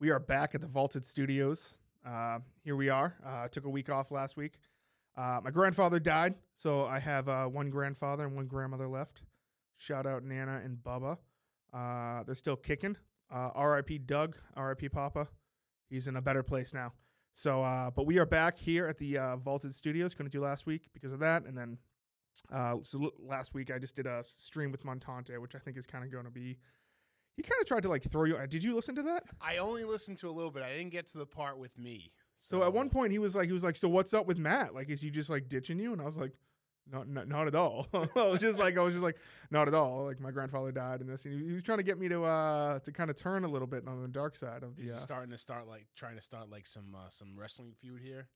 We are back at the Vaulted Studios. Uh, here we are. Uh, took a week off last week. Uh, my grandfather died, so I have uh, one grandfather and one grandmother left. Shout out Nana and Bubba. Uh, they're still kicking. Uh, R.I.P. Doug. R.I.P. Papa. He's in a better place now. So, but we are back here at the Vaulted Studios. Going to do last week because of that, and then so last week I just did a stream with Montante, which I think is kind of going to be. He kind of tried to like throw you. uh, Did you listen to that? I only listened to a little bit. I didn't get to the part with me. So at one point he was like, he was like, so what's up with Matt? Like, is he just like ditching you? And I was like, no, no not at all. I was just like, I was just like, not at all. Like my grandfather died and this, and he, he was trying to get me to uh to kind of turn a little bit on the dark side of the. he Uh, starting to start like trying to start like some uh, some wrestling feud here?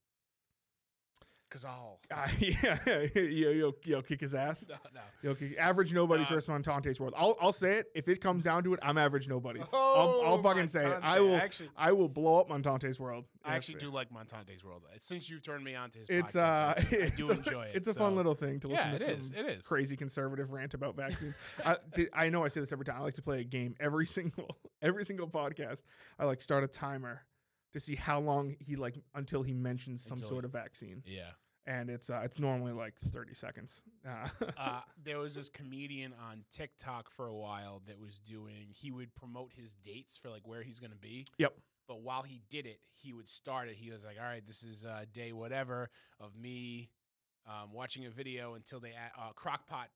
Cause I'll uh, yeah, yo, yo, yo, kick his ass. no no. Yo, kick, average nobody's Uh, versus Montante's world. I'll, I'll say it. If it comes down to it, I'm average nobody's. I'll, Oh, I'll fucking say it. I will, Actually, I will blow up Montante's world. I actually do like Montante's World. Since you've turned me on to his It's podcast, uh, I, do a, enjoy it. It's a fun little thing to listen Yeah, to. it is. It is. crazy conservative rant about vaccines. I, I know I say this every time. I like to play a game every single every single podcast. I like start a timer to see how long he like until he mentions some Until sort he- of vaccine, Yeah. And it's uh, it's normally like thirty seconds. Uh, uh, there was this comedian on TikTok for a while that was doing. He would promote his dates for like where he's going to be. Yep. But while he did it, he would start it. He was like, "All right, this is uh, day whatever of me um, watching a video until they add uh, crockpot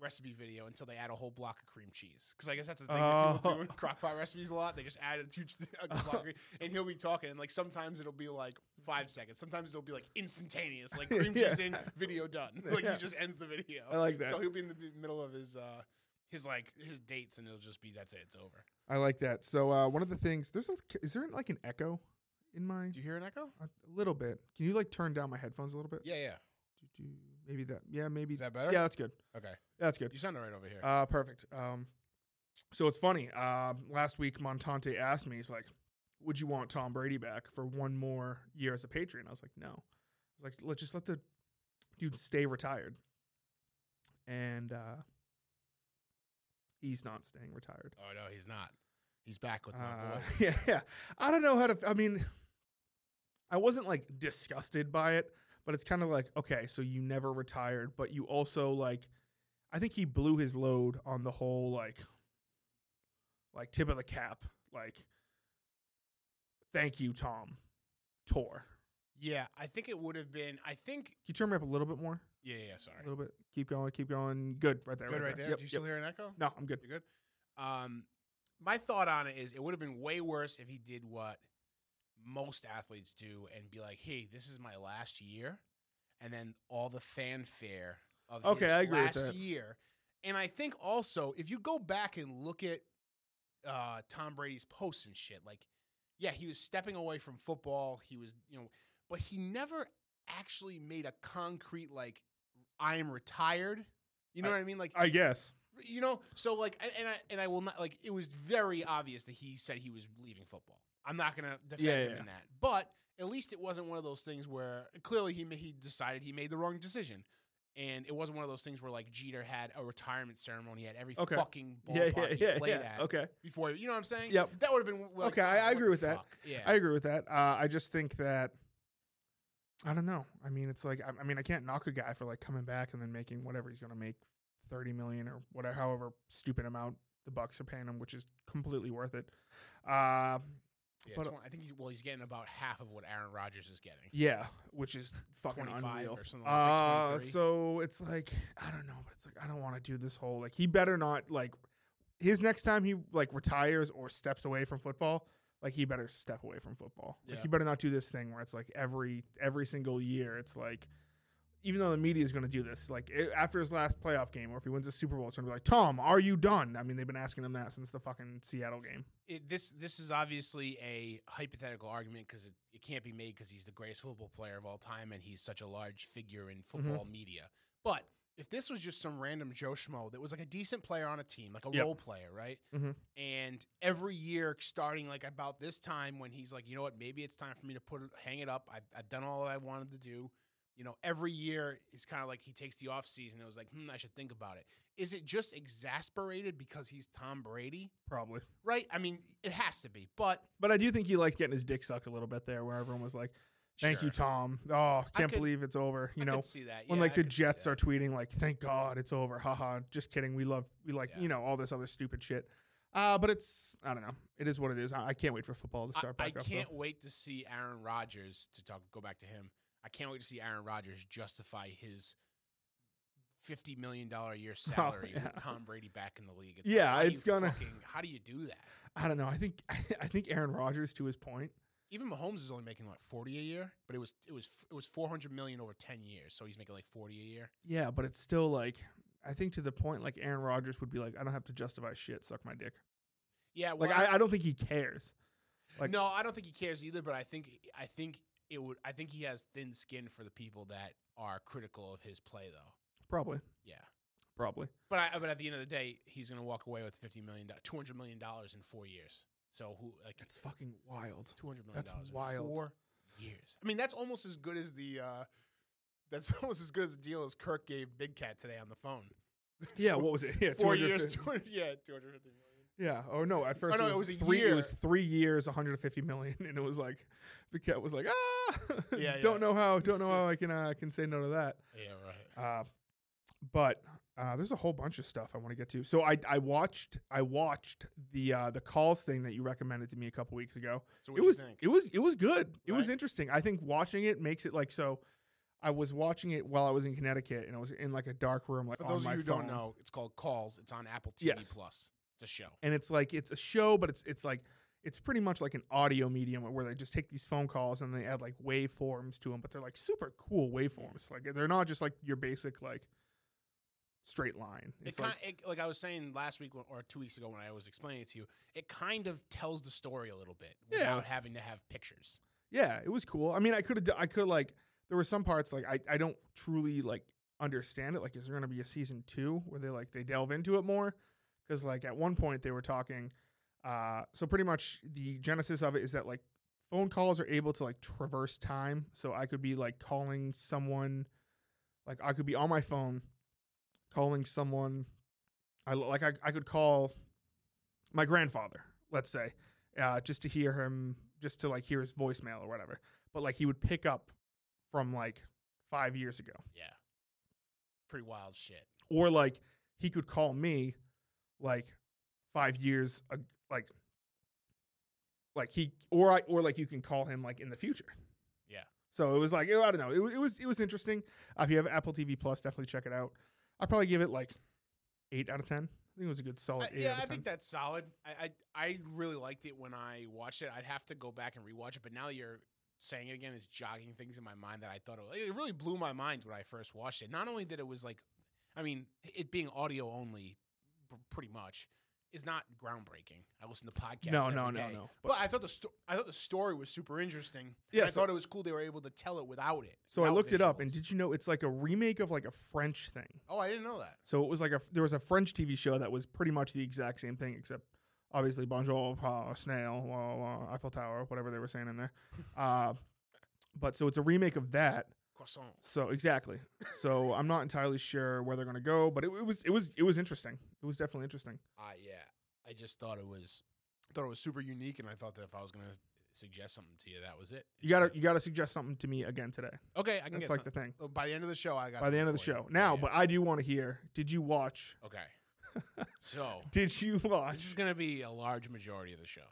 recipe video until they add a whole block of cream cheese. Because I guess that's the thing that people do Oh. in crockpot recipes a lot. They just add a huge a block of cream, and he'll be talking, and like sometimes it'll be like five seconds, sometimes it'll be like instantaneous, like cream cheese in, video done. Like Yeah. he just ends the video. I like that. So he'll be in the middle of his uh his like his dates, and it'll just be that's it, it's over. I like that. So uh, one of the things there's a is there like an echo in my Do you hear an echo? a little bit? Can you like turn down my headphones a little bit? Yeah, yeah. Maybe that. Yeah, maybe. Is that better? Yeah, that's good. Okay. That's good. You sound all right over here. Uh, perfect. Um, so it's funny. Um, last week Montante asked me, he's like, "Would you want Tom Brady back for one more year as a Patriot?" I was like, "No." I was like, "Let's just let the dude stay retired." And uh, he's not staying retired. oh no, he's not. He's back with my Uh, boys. yeah, yeah. I don't know how to. f- I mean, I wasn't like disgusted by it, but it's kind of like, okay, so you never retired, but you also like, I think he blew his load on the whole like, like tip of the cap, like, thank you, Tom, tour. Yeah, I think it would have been. I think. Can you turn me up a little bit more? Yeah, yeah. Sorry. A little bit. Keep going. Keep going. Good, right there. Good right there. Yep, Do you yep. still hear an echo? No, I'm good. You're good. Um, my thought on it is it would have been way worse if he did what most athletes do and be like, "Hey, this is my last year," and then all the fanfare of Okay, his I agree last year. And I think also if you go back and look at uh, Tom Brady's posts and shit, like, yeah, he was stepping away from football. He was, you know, but he never actually made a concrete like, "I am retired." You know I- what I mean? Like, I guess. you know so like and I and I will not like it was very obvious that he said he was leaving football. I'm not going to defend Yeah, him yeah. in that. But at least it wasn't one of those things where clearly he he decided he made the wrong decision. And it wasn't one of those things where like Jeter had a retirement ceremony at every Okay. fucking Yeah, ballpark yeah, he played yeah. at Okay. before. You know what I'm saying? Yep. That would have been like, Okay, I- I agree with that. Yeah. I agree with that. Uh, I just think that I don't know. I mean, it's like I, I mean, I can't knock a guy for like coming back and then making whatever he's going to make, thirty million or whatever, however stupid amount the Bucs are paying him, which is completely worth it. Uh, Yeah, but- twen- I think he's well. He's getting about half of what Aaron Rodgers is getting. yeah, which is fucking 25 unreal. or something like- uh, so it's like I don't know, but it's like I don't want to do this whole like he better not like his next time he like retires or steps away from football. Like he better step away from football. Like he better not do this thing where it's like every every single year it's like even though the media is going to do this, like i after his last playoff game, or if he wins the Super Bowl, it's going to be like, Tom, are you done? I mean, they've been asking him that since the fucking Seattle game. it, this this is obviously a hypothetical argument because it, it can't be made because he's the greatest football player of all time and he's such a large figure in football media. But if this was just some random Joe Schmo that was like a decent player on a team, like a Yep. role player, right? Mhm. And every year, starting like about this time, when he's like, you know what, maybe it's time for me to put hang it up. I've, I've done all I wanted to do. You know, every year is kind of like he takes the off season. It was like, hmm, I should think about it. Is it just exasperated because he's Tom Brady? Probably. Right? I mean, it has to be. But But I do think he liked getting his dick sucked a little bit there, where everyone was like, "Thank you. Tom." Oh, can't could- believe it's over. You I know, see that. when like I the Jets are tweeting like, "Thank God it's over." Haha. Just kidding. We love we like Yeah. you know all this other stupid shit. Uh, but it's I don't know. It is what it is. I, I can't wait for football to start I back up. though. can't wait to see Aaron Rodgers to talk. Go back to him. I can't wait to see Aaron Rodgers justify his fifty million dollar a year oh, salary Oh, yeah. with Tom Brady back in the league. It's Yeah, do it's gonna- Fucking, how do you do that? I don't know. I think I think Aaron Rodgers, to his point, Even Mahomes is only making like forty a year, but it was it was it was four hundred million over ten years, so he's making like forty a year. yeah, but it's still like I think to the point like Aaron Rodgers would be like, I don't have to justify shit. Suck my dick. Yeah, Like well, I, I don't think he cares. like- no, I don't think he cares either. But I think I think it would. I think he has thin skin for the people that are critical of his play, though. Probably, Yeah. probably. But I, but at the end of the day, he's going to walk away with fifty million, two hundred million dollars in four years. So who like It's fucking wild. Two hundred million dollars. in wild. four years? I mean, that's almost as good as the. uh That's almost as good as the deal as Kirk gave Big Cat today on the phone. Yeah, what was it? Yeah, Four 250 years, 200, yeah, two hundred fifty million. Yeah. Oh no. At first, oh, no, it, it was was a three. It was three years, 150 million, and it was like, Paquette was like, ah, Yeah, don't yeah. know how, don't know how I can, uh, can say no to that. Yeah, right. Uh, but uh, there's a whole bunch of stuff I want to get to. So I, I watched, I watched the, uh, the calls thing that you recommended to me a couple weeks ago. So it was, you think? it was, it was good. It was interesting. I think watching it makes it like so. I was watching it while I was in Connecticut, and I was in like a dark room, like For those of you who phone. don't know, it's called Calls. It's on Apple TV Yes. Plus. It's a show. and it's like it's a show, but it's it's like it's pretty much like an audio medium where they just take these phone calls and they add like waveforms to them, but they're like super cool waveforms. Like they're not just like your basic like straight line. It It's kind like it, like I was saying last week or two weeks ago when I was explaining it to you, it kind of tells the story a little bit Yeah. without having to have pictures. yeah, it was cool. I mean, I could have I could like there were some parts like I I don't truly like understand it. Like, is there going to be a season two where they like they delve into it more? Because like at one point they were talking. Uh, so pretty much the genesis of it is that like phone calls are able to like traverse time. So I could be like calling someone, like I could be on my phone, calling someone. I like I I could call my grandfather, let's say, uh, just to hear him, just to like hear his voicemail or whatever. But like he would pick up from like five years ago, Yeah. Pretty wild shit. or like he could call me, like five years, like like he or I or like you can call him like in the future. Yeah. So it was like I don't know. It, it was it was interesting. Uh, if you have Apple TV Plus, definitely check it out. I'd probably give it like eight out of ten. I think it was a good solid I- eight yeah, I 10. think that's solid. I, I I really liked it when I watched it. I'd have to go back and rewatch it, but now you're saying it again, it's jogging things in my mind that I thought it, it really blew my mind when I first watched it. Not only that it was like, I mean, it being audio only, pretty much, is not groundbreaking. I listen to podcasts. no, no, no, day. no. But, I thought the sto- I thought the story was super interesting. Yeah, I so- thought it was cool they were able to tell it without it. So I without looked it up, and did you know it's like a remake of like a French thing? oh, I didn't know that. So it was like a there was a French TV show that was pretty much the exact same thing, except obviously Bonjour, uh, Snail, uh, Eiffel Tower, whatever they were saying in there. Uh, but so it's a remake of that. Croissant. So exactly. So I'm not entirely sure where they're gonna go, but it, it was it was it was interesting. It was definitely interesting. Uh, yeah, I just thought it was thought it was super unique, and I thought that if I was gonna suggest something to you, that was it. You gotta you gotta suggest something to me again today. okay. I can That's get like some- the thing. oh, by the end of the show. I got By the end of the show. you. Now, Yeah. but I do want to hear. Did you watch? okay. So Did you watch? this is watch? gonna be a large majority of the show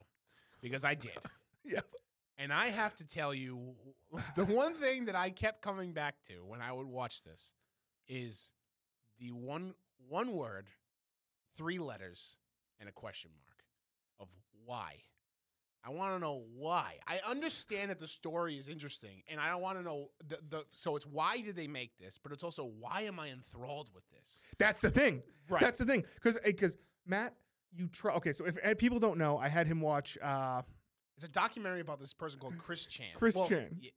because I did. Yeah. And I have to tell you, the one thing that I kept coming back to when I would watch this is the one one word, three letters, and a question mark of why. I want to know why. I understand that the story is interesting, and I don't want to know the, the. So it's why did they make this, but it's also why am I enthralled with this? That's the thing. Right. That's the thing. Because because Matt, you try. Okay, so if and people don't know, I had him watch uh, It's a documentary about this person called Chris Chan. Chris Well, Chan. y-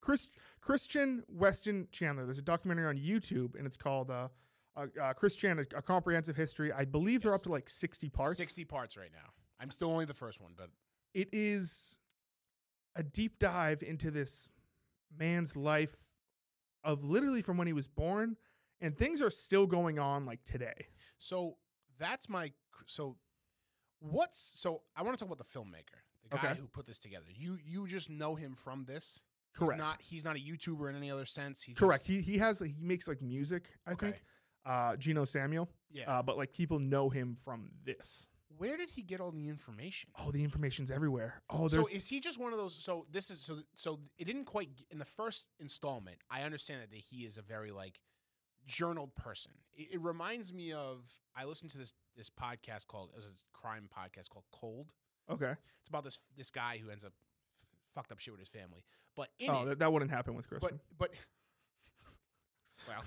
Chris Christian Weston Chandler. There's a documentary on YouTube, and it's called uh, uh, uh, Chris Chan: a, a Comprehensive History. I believe they're up to like 60 parts. 60 parts right now. I'm still only the first one, but It is a deep dive into this man's life of literally from when he was born, and things are still going on like today. So that's my so what's so I want to talk about the filmmaker, the guy Okay. who put this together. You you just know him from this. Correct. He's not he's not a YouTuber in any other sense. He Correct. Just, He he has he makes like music. I okay. think. Uh, Geno Samuel. Yeah. Uh, but like people know him from this. Where did he get all the information? Oh, the information's everywhere. Oh, there's So is he just one of those? So this is so so it didn't quite in the first installment. I understand that he is a very like journaled person. It, it reminds me of I listened to this this podcast called it was a crime podcast called Cold. Okay. It's about this this guy who ends up f- fucked up shit with his family. But in Oh, it, that, that wouldn't happen with Kristen. but but well,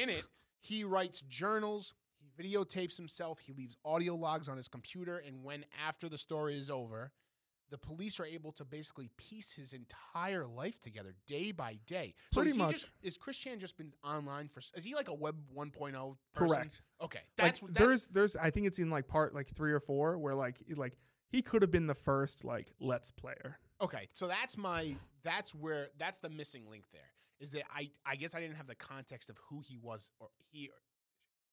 in it he writes journals. He videotapes himself. He leaves audio logs on his computer, and when after the story is over, the police are able to basically piece his entire life together day by day. So Pretty is much. Just, is Chris Chan just been online for? Is he like a Web 1.0 person? Correct. Okay, Like, that's what that's, there's there's I think it's in like part like three or four where like like he could have been the first like let's player. Okay, so that's my that's where that's the missing link there is that I I guess I didn't have the context of who he was or he or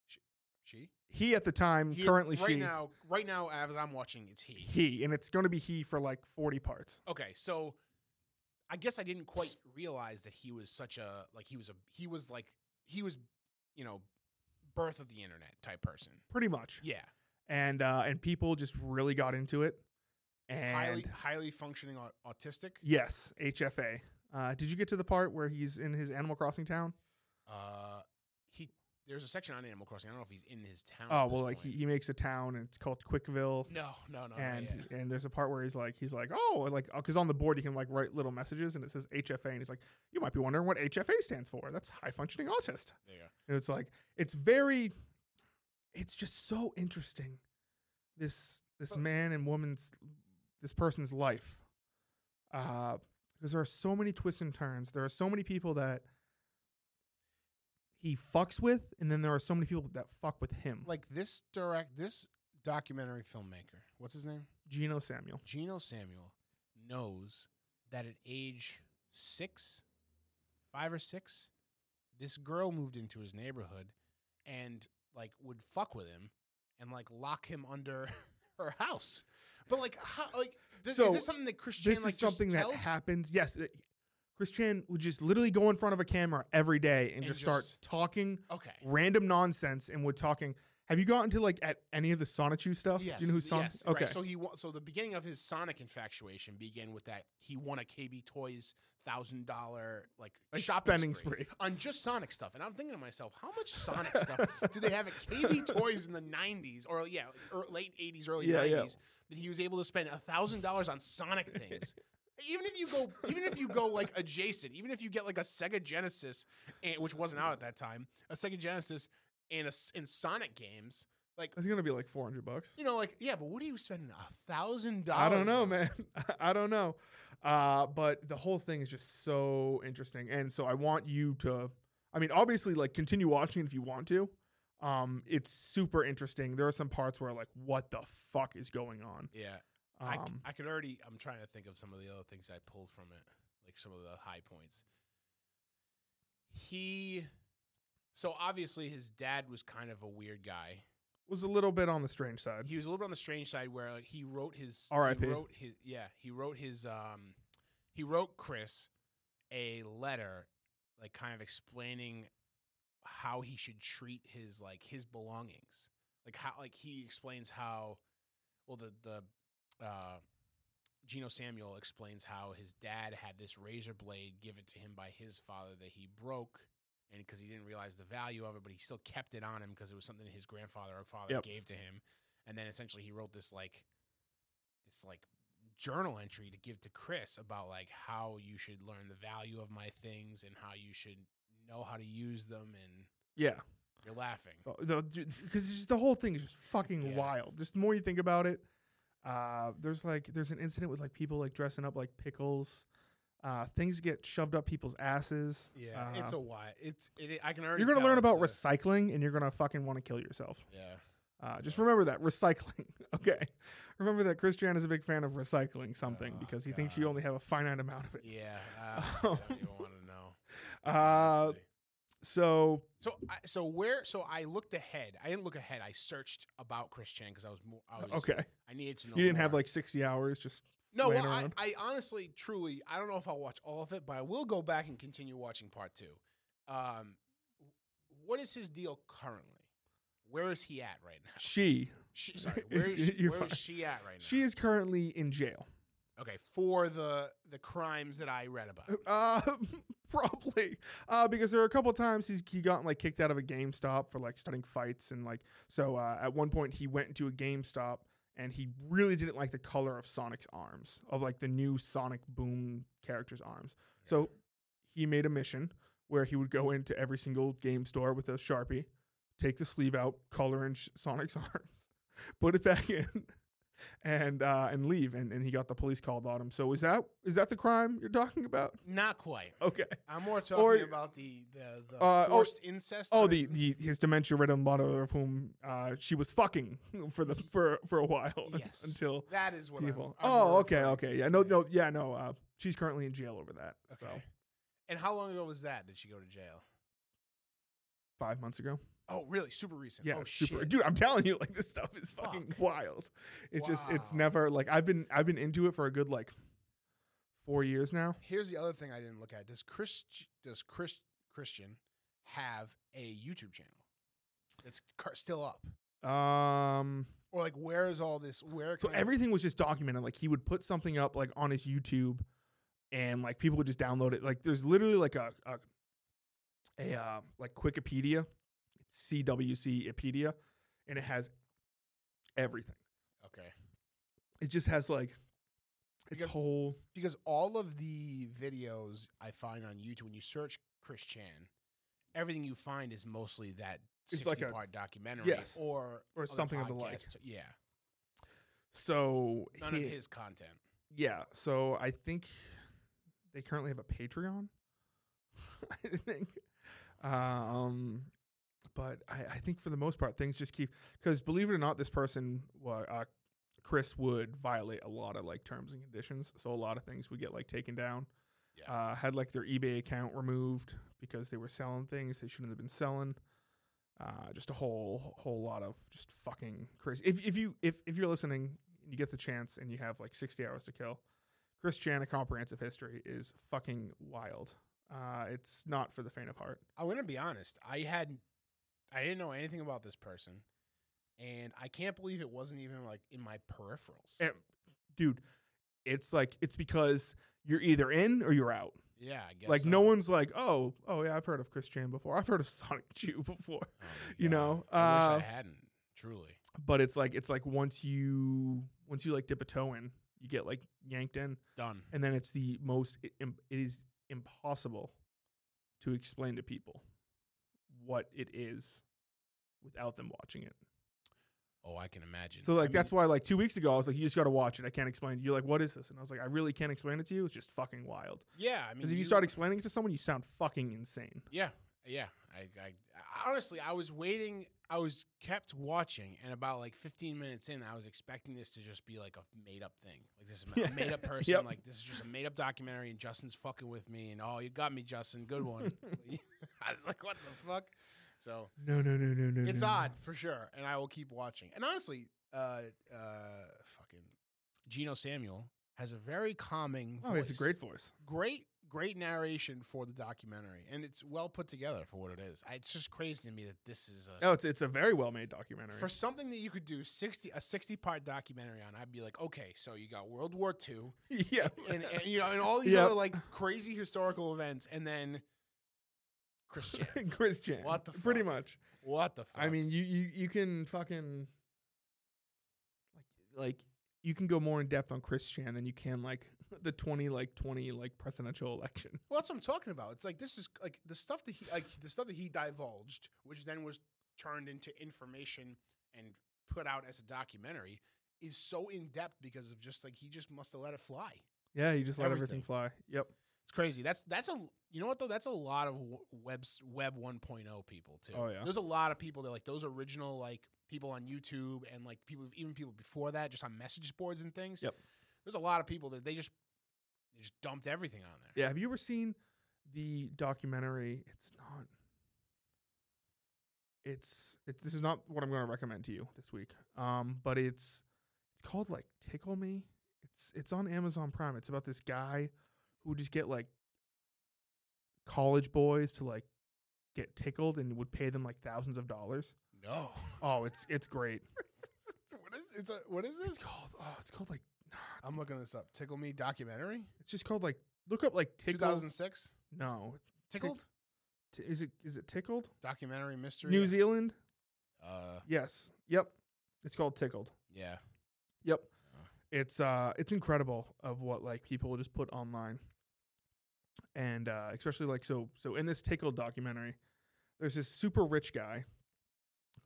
she, she? He at the time, He- currently right she, now right now as I'm watching it's he. he, and it's going to be he for like forty parts. Okay, so I guess I didn't quite realize that he was such a like he was a he was like he was you know birth of the internet type person. Pretty much. Yeah, And uh and people just really got into it. And highly highly functioning au- autistic. yes, HFA. Uh, did you get to the part where he's in his Animal Crossing town? Uh, he there's a section on Animal Crossing. I don't know if he's in his town. Oh well, like he, he makes a town and it's called Quickville. no no no and and there's a part where he's like he's like oh like because on the board you can like write little messages and it says HFA and he's like you might be wondering what HFA stands for that's high functioning autist go. and it's like it's very it's just so interesting this this Well- man and woman's this person's life uh because there are so many twists and turns there are so many people that he fucks with and then there are so many people that fuck with him like Like this direct this documentary filmmaker. What's his name? Geno Samuel Geno Samuel knows that at age six, five or six, this girl moved into his neighborhood and like would fuck with him and like lock him under her house. But like, how, like, th- So, is this something that Chris Chan this like is something just that happens. Yes, it- Chris Chan would just literally go in front of a camera every day and, And just start talking okay. random nonsense and would talking. Have you gotten to like at any of the Sonichu stuff? Yes. Do you know who Son? yes. okay. Right. So he so the beginning of his Sonic infatuation began with that he won a KB Toys thousand dollar like, Like shopping spending spree, spree. on just Sonic stuff, and I'm thinking to myself, how much Sonic stuff did they have at KB Toys in the '90s or yeah, er, late '80s, early Yeah, '90s yeah. that he was able to spend a thousand dollars on Sonic things? Even if you go, even if you go like adjacent, even if you get like a Sega Genesis, which wasn't out at that time, a Sega Genesis and a and Sonic games, like It's gonna be like four hundred bucks. you know, like yeah, but what are you spending a thousand dollars? I don't know, man. I don't know. Uh, but the whole thing is just so interesting, and so I want you to. I mean, obviously, like continue watching if you want to. Um, it's super interesting. There are some parts where like, what the fuck is going on? Yeah, I, c- Um, I could already. I'm trying to think of some of the other things I pulled from it, like some of the high points. He, so obviously his dad was kind of a weird guy. was a little bit on the strange side. He was a little bit on the strange side where like, he wrote his. R.I.P.. He wrote his. Yeah, he wrote his. Um, he wrote Chris a letter, like kind of explaining how he should treat his like his belongings. Like how like he explains how well the the uh Geno Samuel explains how his dad had this razor blade given to him by his father that he broke and because he didn't realize the value of it but he still kept it on him because it was something his grandfather or father Yep. gave to him and then essentially he wrote this like this like journal entry to give to Chris about like how you should learn the value of my things and how you should know how to use them and Yeah, you're laughing. because just the whole thing is just fucking Yeah. wild. Just the more you think about it, uh, there's like there's an incident with like people like dressing up like pickles. Uh, things get shoved up people's asses. Yeah, it's Uh, a why. It's it, I can already. You're gonna learn about a- recycling, and you're gonna fucking want to kill yourself. Yeah, Uh, just remember that recycling. okay, remember that Chris Chan is a big fan of recycling something Oh, because he thinks you only have a finite amount of it. Yeah, uh, don't want to know. Uh, so So, I, so where? So I looked ahead. I didn't look ahead. I searched about Chris Chan because I was more. I was, okay, I needed to know. you didn't have like sixty hours. Just No, well, I. I honestly, truly, I don't know if I'll watch all of it, but I will go back and continue watching part two. Um, what is his deal currently? Where is he at right now? she She, sorry, where is, you're where is she at right now? she is currently in jail. okay for the the crimes that I read about. Uh, probably. Uh, because there are a couple times he's he gotten like kicked out of a GameStop for like starting fights and like so. Uh, at one point he went into a GameStop and he really didn't like the color of Sonic's arms of like the new Sonic Boom character's arms. So he made a mission where he would go into every single game store with a sharpie, take the sleeve out, color in sh- Sonic's arms, put it back in. And uh, and leave, and, and he got the police called on him. So is that is that the crime you're talking about? Not quite. Okay. I'm more talking Or- about the the, the Uh, oh- forced incest. Oh, the, the his dementia ridden mother of whom uh, she was fucking for the for for a while Yes. until that is what I'm- people. I'm oh, okay, okay, yeah, no, no, yeah, no. Uh, she's currently in jail over that. Okay. So And how long ago was that? Did she go to jail? five months ago. Oh, really? Super recent. Yeah, oh, super, shit. dude. I'm telling you, like this stuff is fucking Fuck. wild. It's just it's never like I've been I've been into it for a good like four years now. Here's the other thing I didn't look at. Does Chris does Chris Christian have a YouTube channel that's still up? Um, Or like, where is all this? Where so I- everything was just documented. Like he would put something up like on his YouTube, and like people would just download it. Like there's literally like a a, a uh, like Wikipedia, it's CWCpedia, and it has everything. Okay, It just has like its Because- whole. because all of the videos I find on YouTube, when you search Chris Chan, everything you find is mostly that It's like a- part documentary, yes. or Or something of the like. Yeah, So none he- of his content. Yeah, so I think they currently have a Patreon. I think, um, but I, I think for the most part things just keep because believe it or not, this person, uh, Chris, would violate a lot of like terms and conditions. So a lot of things would get like taken down. Yeah. Uh, had like their eBay account removed because they were selling things they shouldn't have been selling. Uh, just a whole whole lot of just fucking crazy. If if you if if you're listening, and you get the chance, and you have like 60 hours to kill, Chris Chan, a comprehensive history is fucking wild. Uh, it's not for the faint of heart. I'm gonna be honest. I had, I didn't know anything about this person, and I can't believe it wasn't even like in my peripherals. Eh, dude, it's like it's because you're either in or you're out. yeah, I guess like so. no one's like, oh, oh yeah, I've heard of Chris Chan before. I've heard of Sonichu before. Oh you God. know, I uh, wish I hadn't. Truly, But it's like it's like once you once you like dip a toe in, you get like yanked in, done. and then it's the most it, it is impossible to explain to people what it is without them watching it. Oh, I can imagine. So I like that's why like two weeks ago I was like, you just got to watch it. I can't explain. it. You're like, what is this? And I was like, I really can't explain it to you. It's just fucking wild. Yeah, I mean, Because if you start explaining it to someone, you sound fucking insane. Yeah, yeah. I, I, I honestly, I was waiting. I was kept watching, and about like 15 minutes in, I was expecting this to just be like a made up thing. Like this is a made up person. Yep. Like this is just a made up documentary, and Justin's fucking with me. And oh, you got me, Justin. Good one. I was like, what the fuck? So No, no, no, no, no. it's no, no. odd for sure, and I will keep watching. And honestly, uh, uh, fucking Geno Samuel has a very calming. Oh, it's a great voice. great great narration for the documentary and it's well put together for what it is I- it's just crazy to me that this is a No, it's it's a very well made documentary. for something that you could do 60 a 60 part documentary on i'd be like okay so you got world war ii yeah, and, and you know and all these Yep. other like crazy historical events and then christian Chris Chan. What the Pretty much. what the fuck I mean, you you you can fucking like like you can go more in depth on Chris Chan than you can like the twenty like twenty like presidential election. well that's what i'm talking about it's like this is like the stuff that he like the stuff that he divulged which then was turned into information and put out as a documentary is so in depth because of just like he just must have let it fly. Yeah, you just let everything, Everything. fly. Yep. It's crazy. That's that's a you know what though that's a lot of w- web's web 1.0 people too. Oh, yeah. There's a lot of people that like those original like people on YouTube and like people even people before that just on message boards and things. Yep. There's a lot of people that they just they just dumped everything on there. Yeah, have you ever seen the documentary? It's not. It's it, this is not what I'm going to recommend to you this week. Um, but it's it's called like Tickle Me. It's it's on Amazon Prime. It's about this guy would just get like college boys to like get tickled and would pay them like thousands of dollars. No. Oh, it's it's great. what is it's a what is It's this? called oh, it's called like I'm looking this up. Tickle Me documentary. it's just called like look up like tickle. 2006. No, Tickled T- is it is it tickled? documentary mystery. New Zealand. Uh, Yes. Yep. It's called Tickled. yeah. Yep. Uh. It's uh it's incredible of what like people will just put online. And uh especially like so so in this Tickled documentary, there's this super rich guy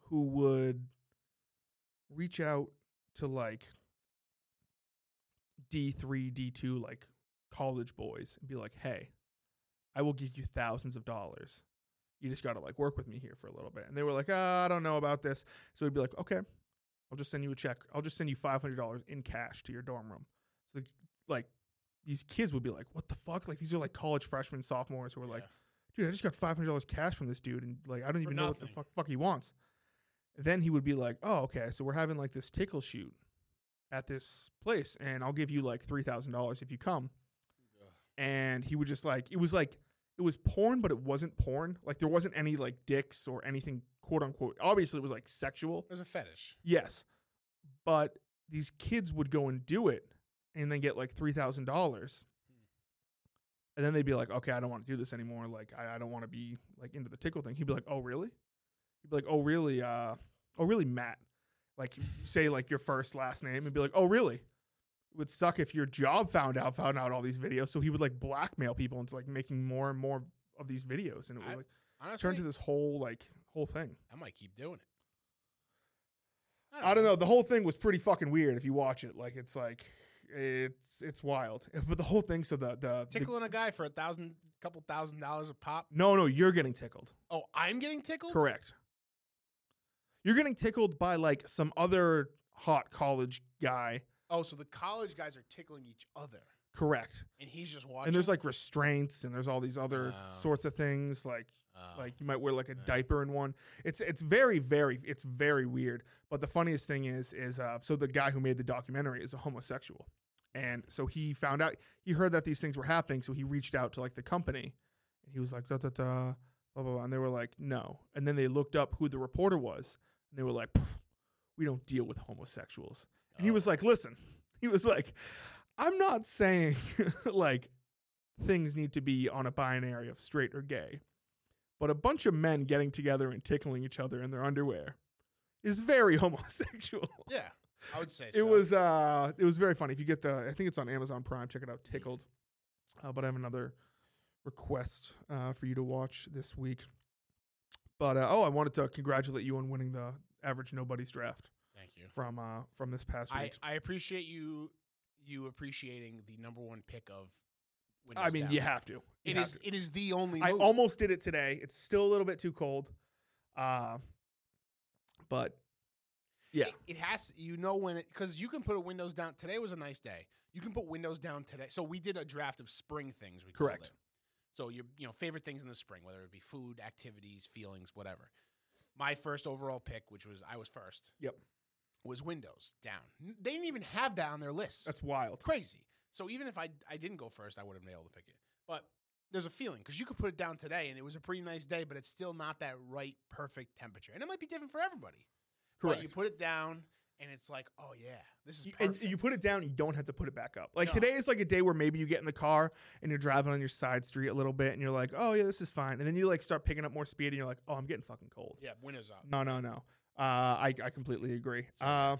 who would reach out to like D3, D2 like college boys and be like, "Hey, I will give you thousands of dollars. You just got to like work with me here for a little bit." And they were like, uh, "I don't know about this." So he'd be like, "Okay, I'll just send you a check. I'll just send you five hundred dollars in cash to your dorm room." So the, like these kids would be like, "What the fuck?" Like these are like college freshmen, sophomores who are like, "Dude, I just got five hundred dollars cash from this dude, and like I don't even know what the fuck fuck he wants." Then he would be like, "Oh, okay, so we're having like this tickle shoot at this place, and I'll give you like three thousand dollars if you come." And he would just like it was like it was porn, but it wasn't porn. Like there wasn't any like dicks or anything quote unquote. Obviously, it was like sexual. There's a fetish. Yes. But these kids would go and do it and then get like $3,000. And then they'd be like, okay, I don't want to do this anymore. Like, I, I don't want to be like into the tickle thing. He'd be like, oh, really? He'd be like, oh, really? Uh, oh, really, Matt? Like, say like your first last name and be like, oh, really? It would suck if your job found out found out all these videos. So he would like blackmail people into like making more and more of these videos, and it would I- like Honestly, turn into this whole like whole thing. I might keep doing it. I don't know. The whole thing was pretty fucking weird if you watch it. Like it's like it's it's wild. But the whole thing. So the the, the Tickling a guy for a thousand, couple thousand dollars a pop. no no you're getting tickled. Oh, I'm getting tickled. Correct. You're getting tickled by like some other hot college guy. Oh, so the college guys are tickling each other, Correct. and he's just watching. And there's like restraints and there's all these other Oh. sorts of things like Oh. like you might wear like a Yeah. diaper in one. It's it's very very it's very weird. But the funniest thing is is uh so the guy who made the documentary is a homosexual. And so he found out he heard that these things were happening, so he reached out to like the company and he was like da da da blah blah blah and they were like no. And then they looked up who the reporter was and they were like we don't deal with homosexuals. And he Oh. was like, listen, he was like, I'm not saying like things need to be on a binary of straight or gay, but a bunch of men getting together and tickling each other in their underwear is very homosexual. yeah, I would say It was uh it was very funny. If you get the I think it's on Amazon Prime, check it out, Tickled. Uh, but I have another request uh, for you to watch this week. But uh, oh, I wanted to congratulate you on winning the average nobody's draft Thank you. from uh from this past I, week. I appreciate you you appreciating the number one pick of. Windows I mean, Down. you have to. You It have is. to. It is the only. I move. almost did it today. It's still a little bit too cold. Uh but yeah. It, it has. You know when it because you can put a Windows down. Today was a nice day. You can put Windows down today. So we did a draft of spring things. We Correct. it. So your you know favorite things in the spring, whether it be food, activities, feelings, whatever. My first overall pick, which was I was first. Yep. Was Windows down. They didn't even have that on their list. That's wild. crazy. So even if I I didn't go first, I would have been able to pick it. But there's a feeling because you could put it down today, and it was a pretty nice day, but it's still not that right perfect temperature, and it might be different for everybody. Correct. But you put it down, and it's like, oh yeah, this is perfect. and you put it down, you don't have to put it back up. Like No. today is like a day where maybe you get in the car and you're driving on your side street a little bit and you're like, oh yeah, this is fine. And then you like start picking up more speed and you're like, oh, I'm getting fucking cold. yeah, Windows up. No, no, no. Uh, I, I completely agree. Uh,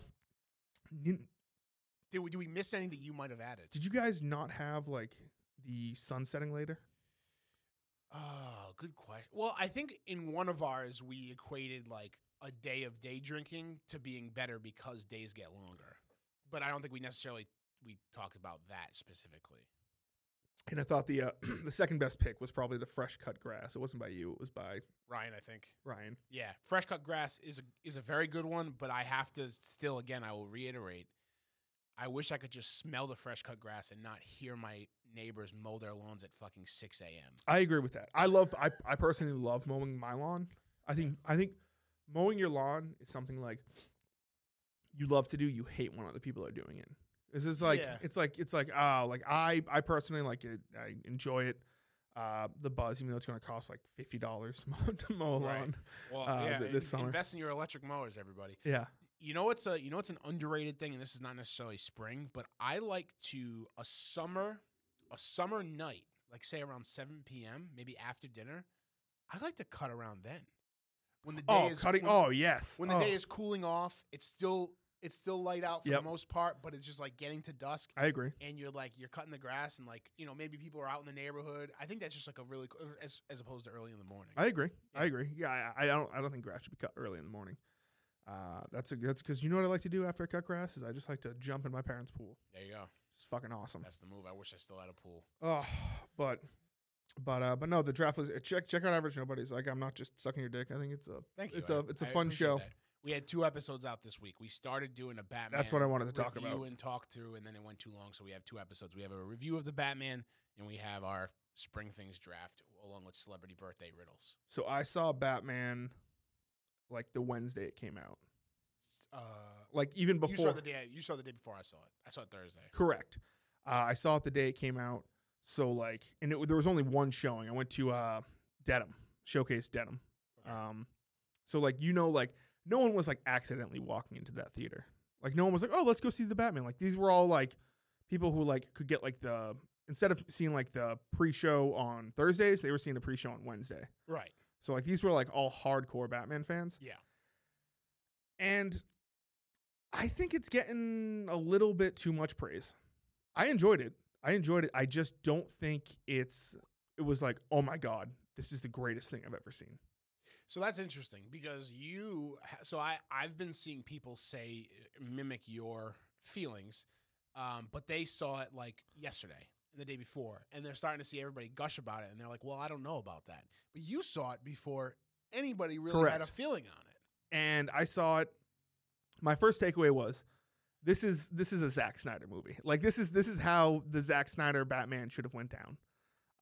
Did we, do we miss anything that you might have added? did you guys not have like the sun setting later? Oh, good question. Well, I think in one of ours we equated like a day of day drinking to being better because days get longer. But I don't think we necessarily we talked about that specifically. And I thought the uh, the second best pick was probably the fresh cut grass. It wasn't by you. It was by Ryan, I think. Ryan. Yeah, fresh cut grass is a is a very good one, but I have to still again I will reiterate. I wish I could just smell the fresh cut grass and not hear my neighbors mow their lawns at fucking six a.m. I agree with that. I love. I I personally love mowing my lawn. I think I think mowing your lawn is something like you love to do. You hate when other people are doing it. This is like Yeah. it's like it's like ah like I I personally like it. I enjoy it. Uh, the buzz, even though it's going to cost like fifty dollars to mow, to mow Right. lawn. Well, Uh, yeah, th- this summer. invest in your electric mowers, everybody. Yeah. You know what's a you know what's an underrated thing, and this is not necessarily spring, but I like to a summer a summer night, like say around seven p.m., maybe after dinner. I like to cut around then when the day Oh, is cutting. when- oh yes. when the oh, day is cooling off, it's still it's still light out for Yep. the most part, but it's just like getting to dusk, I agree. and you're like you're cutting the grass, and like you know maybe people are out in the neighborhood. I think that's just like a really co- as as opposed to early in the morning. I agree. I agree. Yeah, I, I don't. I don't think grass should be cut early in the morning. Uh, that's a that's because you know what I like to do after I cut grass is I just like to jump in my parents' pool. there you go. It's fucking awesome. That's the move. I wish I still had a pool. Oh, but but uh, but no, the draft was check check out average nobody's. Like I'm not just sucking your dick. I think it's a Thank you. It's I- a- it's a I fun show. that. We had two episodes out this week. We started doing a Batman. That's what I wanted to talk review about. and talk through, and then it went too long, so we have two episodes. We have a review of the Batman, and we have our spring things draft along with celebrity birthday riddles. so I saw Batman like the Wednesday it came out. Uh, Like even you saw before. the day. You saw the day before I saw it. I saw it Thursday. Correct. Uh, I saw it the day it came out. So like, and it, there was only one showing. I went to uh, Dedham Showcase Dedham. Okay. Um, so like you know like no one was like accidentally walking into that theater. Like no one was like, oh, let's go see the Batman. Like these were all like people who like could get like the instead of seeing like the pre-show on Thursdays, they were seeing the pre-show on Wednesday. Right. So like these were like all hardcore Batman fans. Yeah. And I think it's getting a little bit too much praise. I enjoyed it. I enjoyed it. I just don't think it's it was like, "Oh my god, this is the greatest thing I've ever seen." So that's interesting because you. So I I've been seeing people say uh, mimic your feelings, um, but they saw it like yesterday and the day before, and they're starting to see everybody gush about it, and they're like, "Well, I don't know about that." But you saw it before anybody really had a feeling on it. And I saw it my first takeaway was this is this is a Zack Snyder movie. Like this is this is how the Zack Snyder Batman should have went down.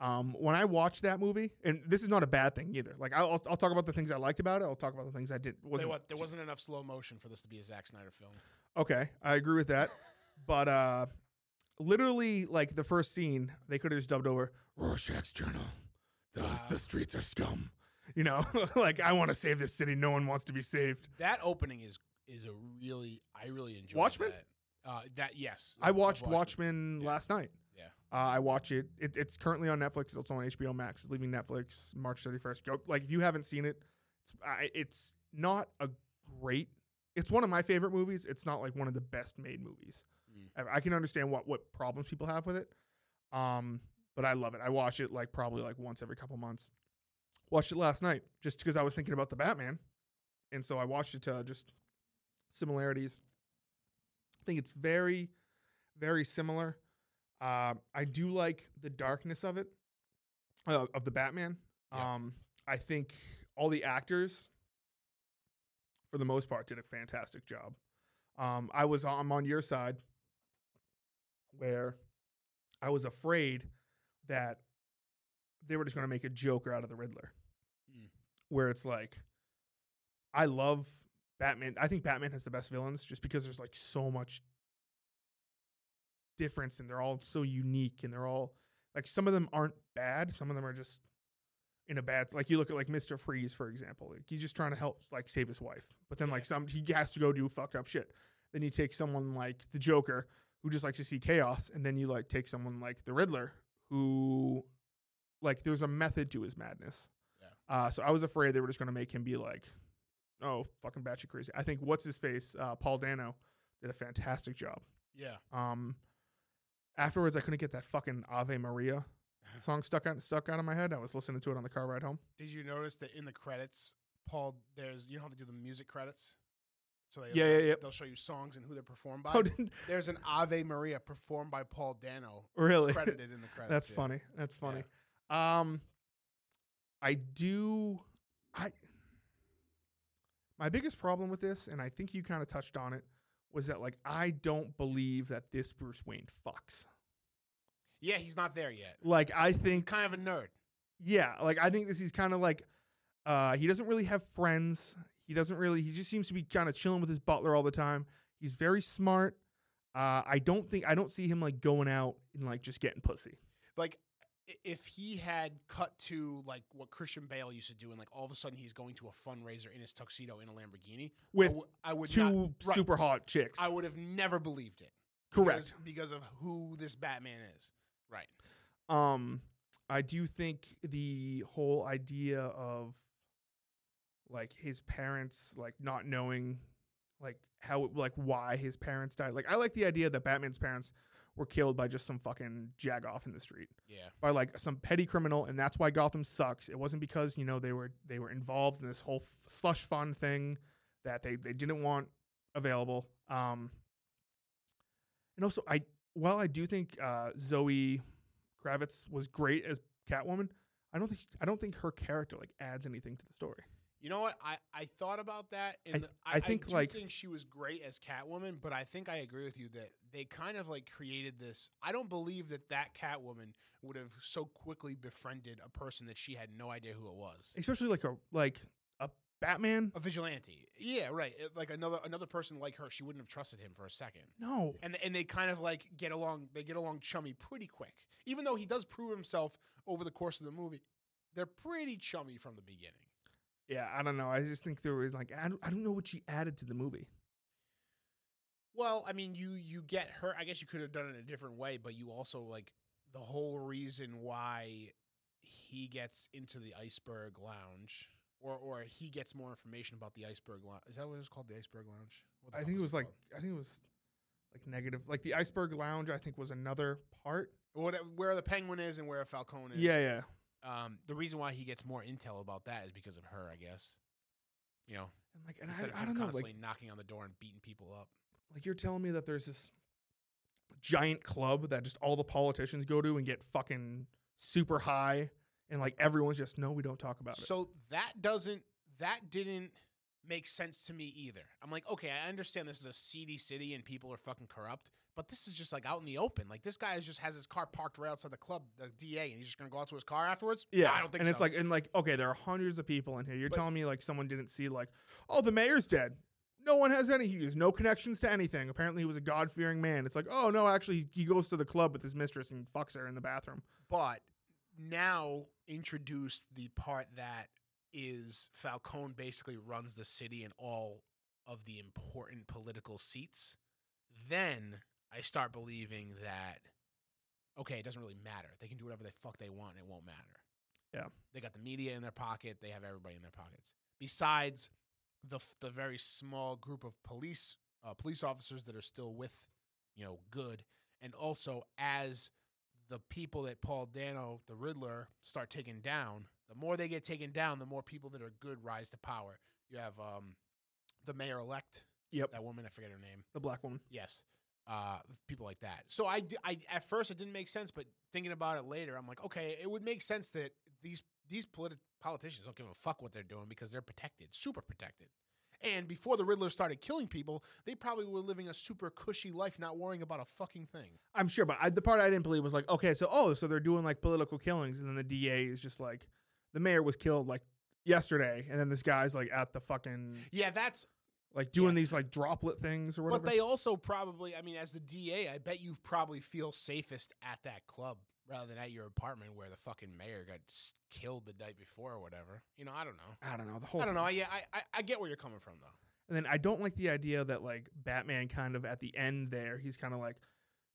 Um, when I watched that movie, and this is not a bad thing either. Like I'll, I'll talk about the things I liked about it. I'll talk about the things I did. Wasn't what, there wasn't enough slow motion for this to be a Zack Snyder film. Okay, I agree with that. but uh literally like the first scene, they could have just dubbed over Rorschach's journal. The, Wow. the streets are scum. You know, like I want to save this city. No one wants to be saved. That opening is is a really I really enjoyed Watchmen? that. Uh, that yes, I watched Watchmen. Watchmen Yeah. last night. Uh, I watch it. it. It's currently on Netflix. It's also on HBO Max. It's leaving Netflix March 31st. Go like if you haven't seen it, it's I, it's not a great. It's one of my favorite movies. It's not like one of the best made movies. Mm. I can understand what what problems people have with it. Um, but I love it. I watch it like probably like once every couple months. Watched it last night just because I was thinking about the Batman, and so I watched it to just similarities. I think it's very, very similar. Uh, I do like the darkness of it, uh, of the Batman. Yeah. Um, I think all the actors, for the most part, did a fantastic job. Um, I was I'm on your side, where I was afraid that they were just going to make a Joker out of the Riddler, Mm. where it's like, I love Batman. I think Batman has the best villains just because there's like so much difference and they're all so unique and they're all like some of them aren't bad, some of them are just in a bad like you look at like Mr. Freeze for example. Like he's just trying to help like save his wife. But then like some he has to go do fucked up shit. Then you take someone like the Joker who just likes to see chaos and then you like take someone like the Riddler who like there's a method to his madness. Yeah. Uh so I was afraid they were just going to make him be like oh, fucking batshit crazy. I think what's his face uh Paul Dano did a fantastic job. Yeah. Um, afterwards, I couldn't get that fucking Ave Maria song stuck out stuck out of my head. I was listening to it on the car ride home. Did you notice that in the credits, Paul, there's you know how they do the music credits? So they, Yeah, yeah, yeah. they'll show you songs and who they're performed by. Oh, There's an Ave Maria performed by Paul Dano, really? credited in the credits. That's yeah. funny. That's funny. Um, I do. I my biggest problem with this, and I think you kind of touched on it, was that like I don't believe that this Bruce Wayne fucks. Yeah, he's not there yet. Like I think, Kind of a nerd. yeah, like I think this is kind of like, uh, he doesn't really have friends. He doesn't really. He just seems to be kind of chilling with his butler all the time. He's very smart. Uh, I don't think I don't see him like going out and like just getting pussy. Like if he had cut to like what Christian Bale used to do, and like all of a sudden he's going to a fundraiser in his tuxedo in a Lamborghini, With I w- I would two not, right, super hot chicks. I would have never believed it. Correct. because, because of who this Batman is. Right. Um, I do think the whole idea of like his parents like not knowing like how like why his parents died. Like I like the idea that Batman's parents were killed by just some fucking jagoff in the street Yeah. by like some petty criminal and that's why Gotham sucks. It wasn't because, you know, they were they were involved in this whole f- slush fund thing that they they didn't want available. Um and also I while I do think uh Zoe Kravitz was great as Catwoman, I don't think I don't think her character like adds anything to the story. You know what? I, I thought about that, I- and I think, do like- think she was great as Catwoman, but I think I agree with you that they kind of like created this. I don't believe that that Catwoman would have so quickly befriended a person that she had no idea who it was. Especially like a like a Batman. A vigilante, yeah, right. It- like another another person like her, she wouldn't have trusted him for a second. No. and and they kind of like get along. They get along chummy pretty quick, even though he does prove himself over the course of the movie. They're pretty chummy from the beginning. Yeah, I don't know. I just think there was like I don't, I don't know what she added to the movie. Well, I mean, you you get her. I guess you could have done it a different way, but you also like the whole reason why he gets into the iceberg lounge, or or he gets more information about the iceberg lounge. Is that what it was called? The iceberg lounge. What the I think it was like called? I think it was like negative. Like the iceberg lounge, I think was another part. what, where the penguin is and where Falcone is. Yeah, yeah. Um, the reason why he gets more intel about that is because of her, I guess. You know, And like, and instead of I, I don't know, like, constantly knocking on the door and beating people up. like you're telling me that there's this giant club that just all the politicians go to and get fucking super high, and like everyone's just no, we don't talk about it. So that doesn't that didn't make sense to me either. I'm like, okay, I understand this is a seedy city and people are fucking corrupt, but this is just like out in the open. Like this guy just has his car parked right outside the club, the DA, and he's just gonna go out to his car afterwards. Yeah, I don't think and so. it's like, and like, okay, there are hundreds of people in here. You're But- telling me like someone didn't see like, oh, the mayor's dead. No one has any. He has no connections to anything. Apparently, he was a God fearing man. It's like, oh no, actually, he goes to the club with his mistress and fucks her in the bathroom. but now introduce the part that is Falcone basically runs the city and all of the important political seats, then I start believing that okay, it doesn't really matter. They can do whatever the fuck they want, and it won't matter. Yeah. They got the media in their pocket, they have everybody in their pockets. Besides the the very small group of police uh, police officers that are still with, you know, good and also as the people that Paul Dano, the Riddler, start taking down, the more they get taken down, the more people that are good rise to power. You have um, the mayor elect. Yep. That woman, I forget her name. The black woman. Yes. Uh, people like that. So I, I, at first it didn't make sense, but thinking about it later, I'm like, okay, it would make sense that these these politi- politicians don't give a fuck what they're doing because they're protected, super protected. And before the Riddler started killing people, they probably were living a super cushy life, not worrying about a fucking thing. I'm sure, but I, the part I didn't believe was like, okay, so oh, so they're doing like political killings, and then the DA is just like, the mayor was killed like yesterday, and then this guy's like at the fucking Yeah, that's like doing Yeah. these like droplet things or whatever. But they also probably, I mean, as the DA, I bet you probably feel safest at that club rather than at your apartment where the fucking mayor got killed the night before or whatever. You know, I don't know. I don't know the whole. I don't know. I, yeah, I, I, I get where you're coming from though. And then I don't like the idea that like Batman kind of at the end there, he's kind of like,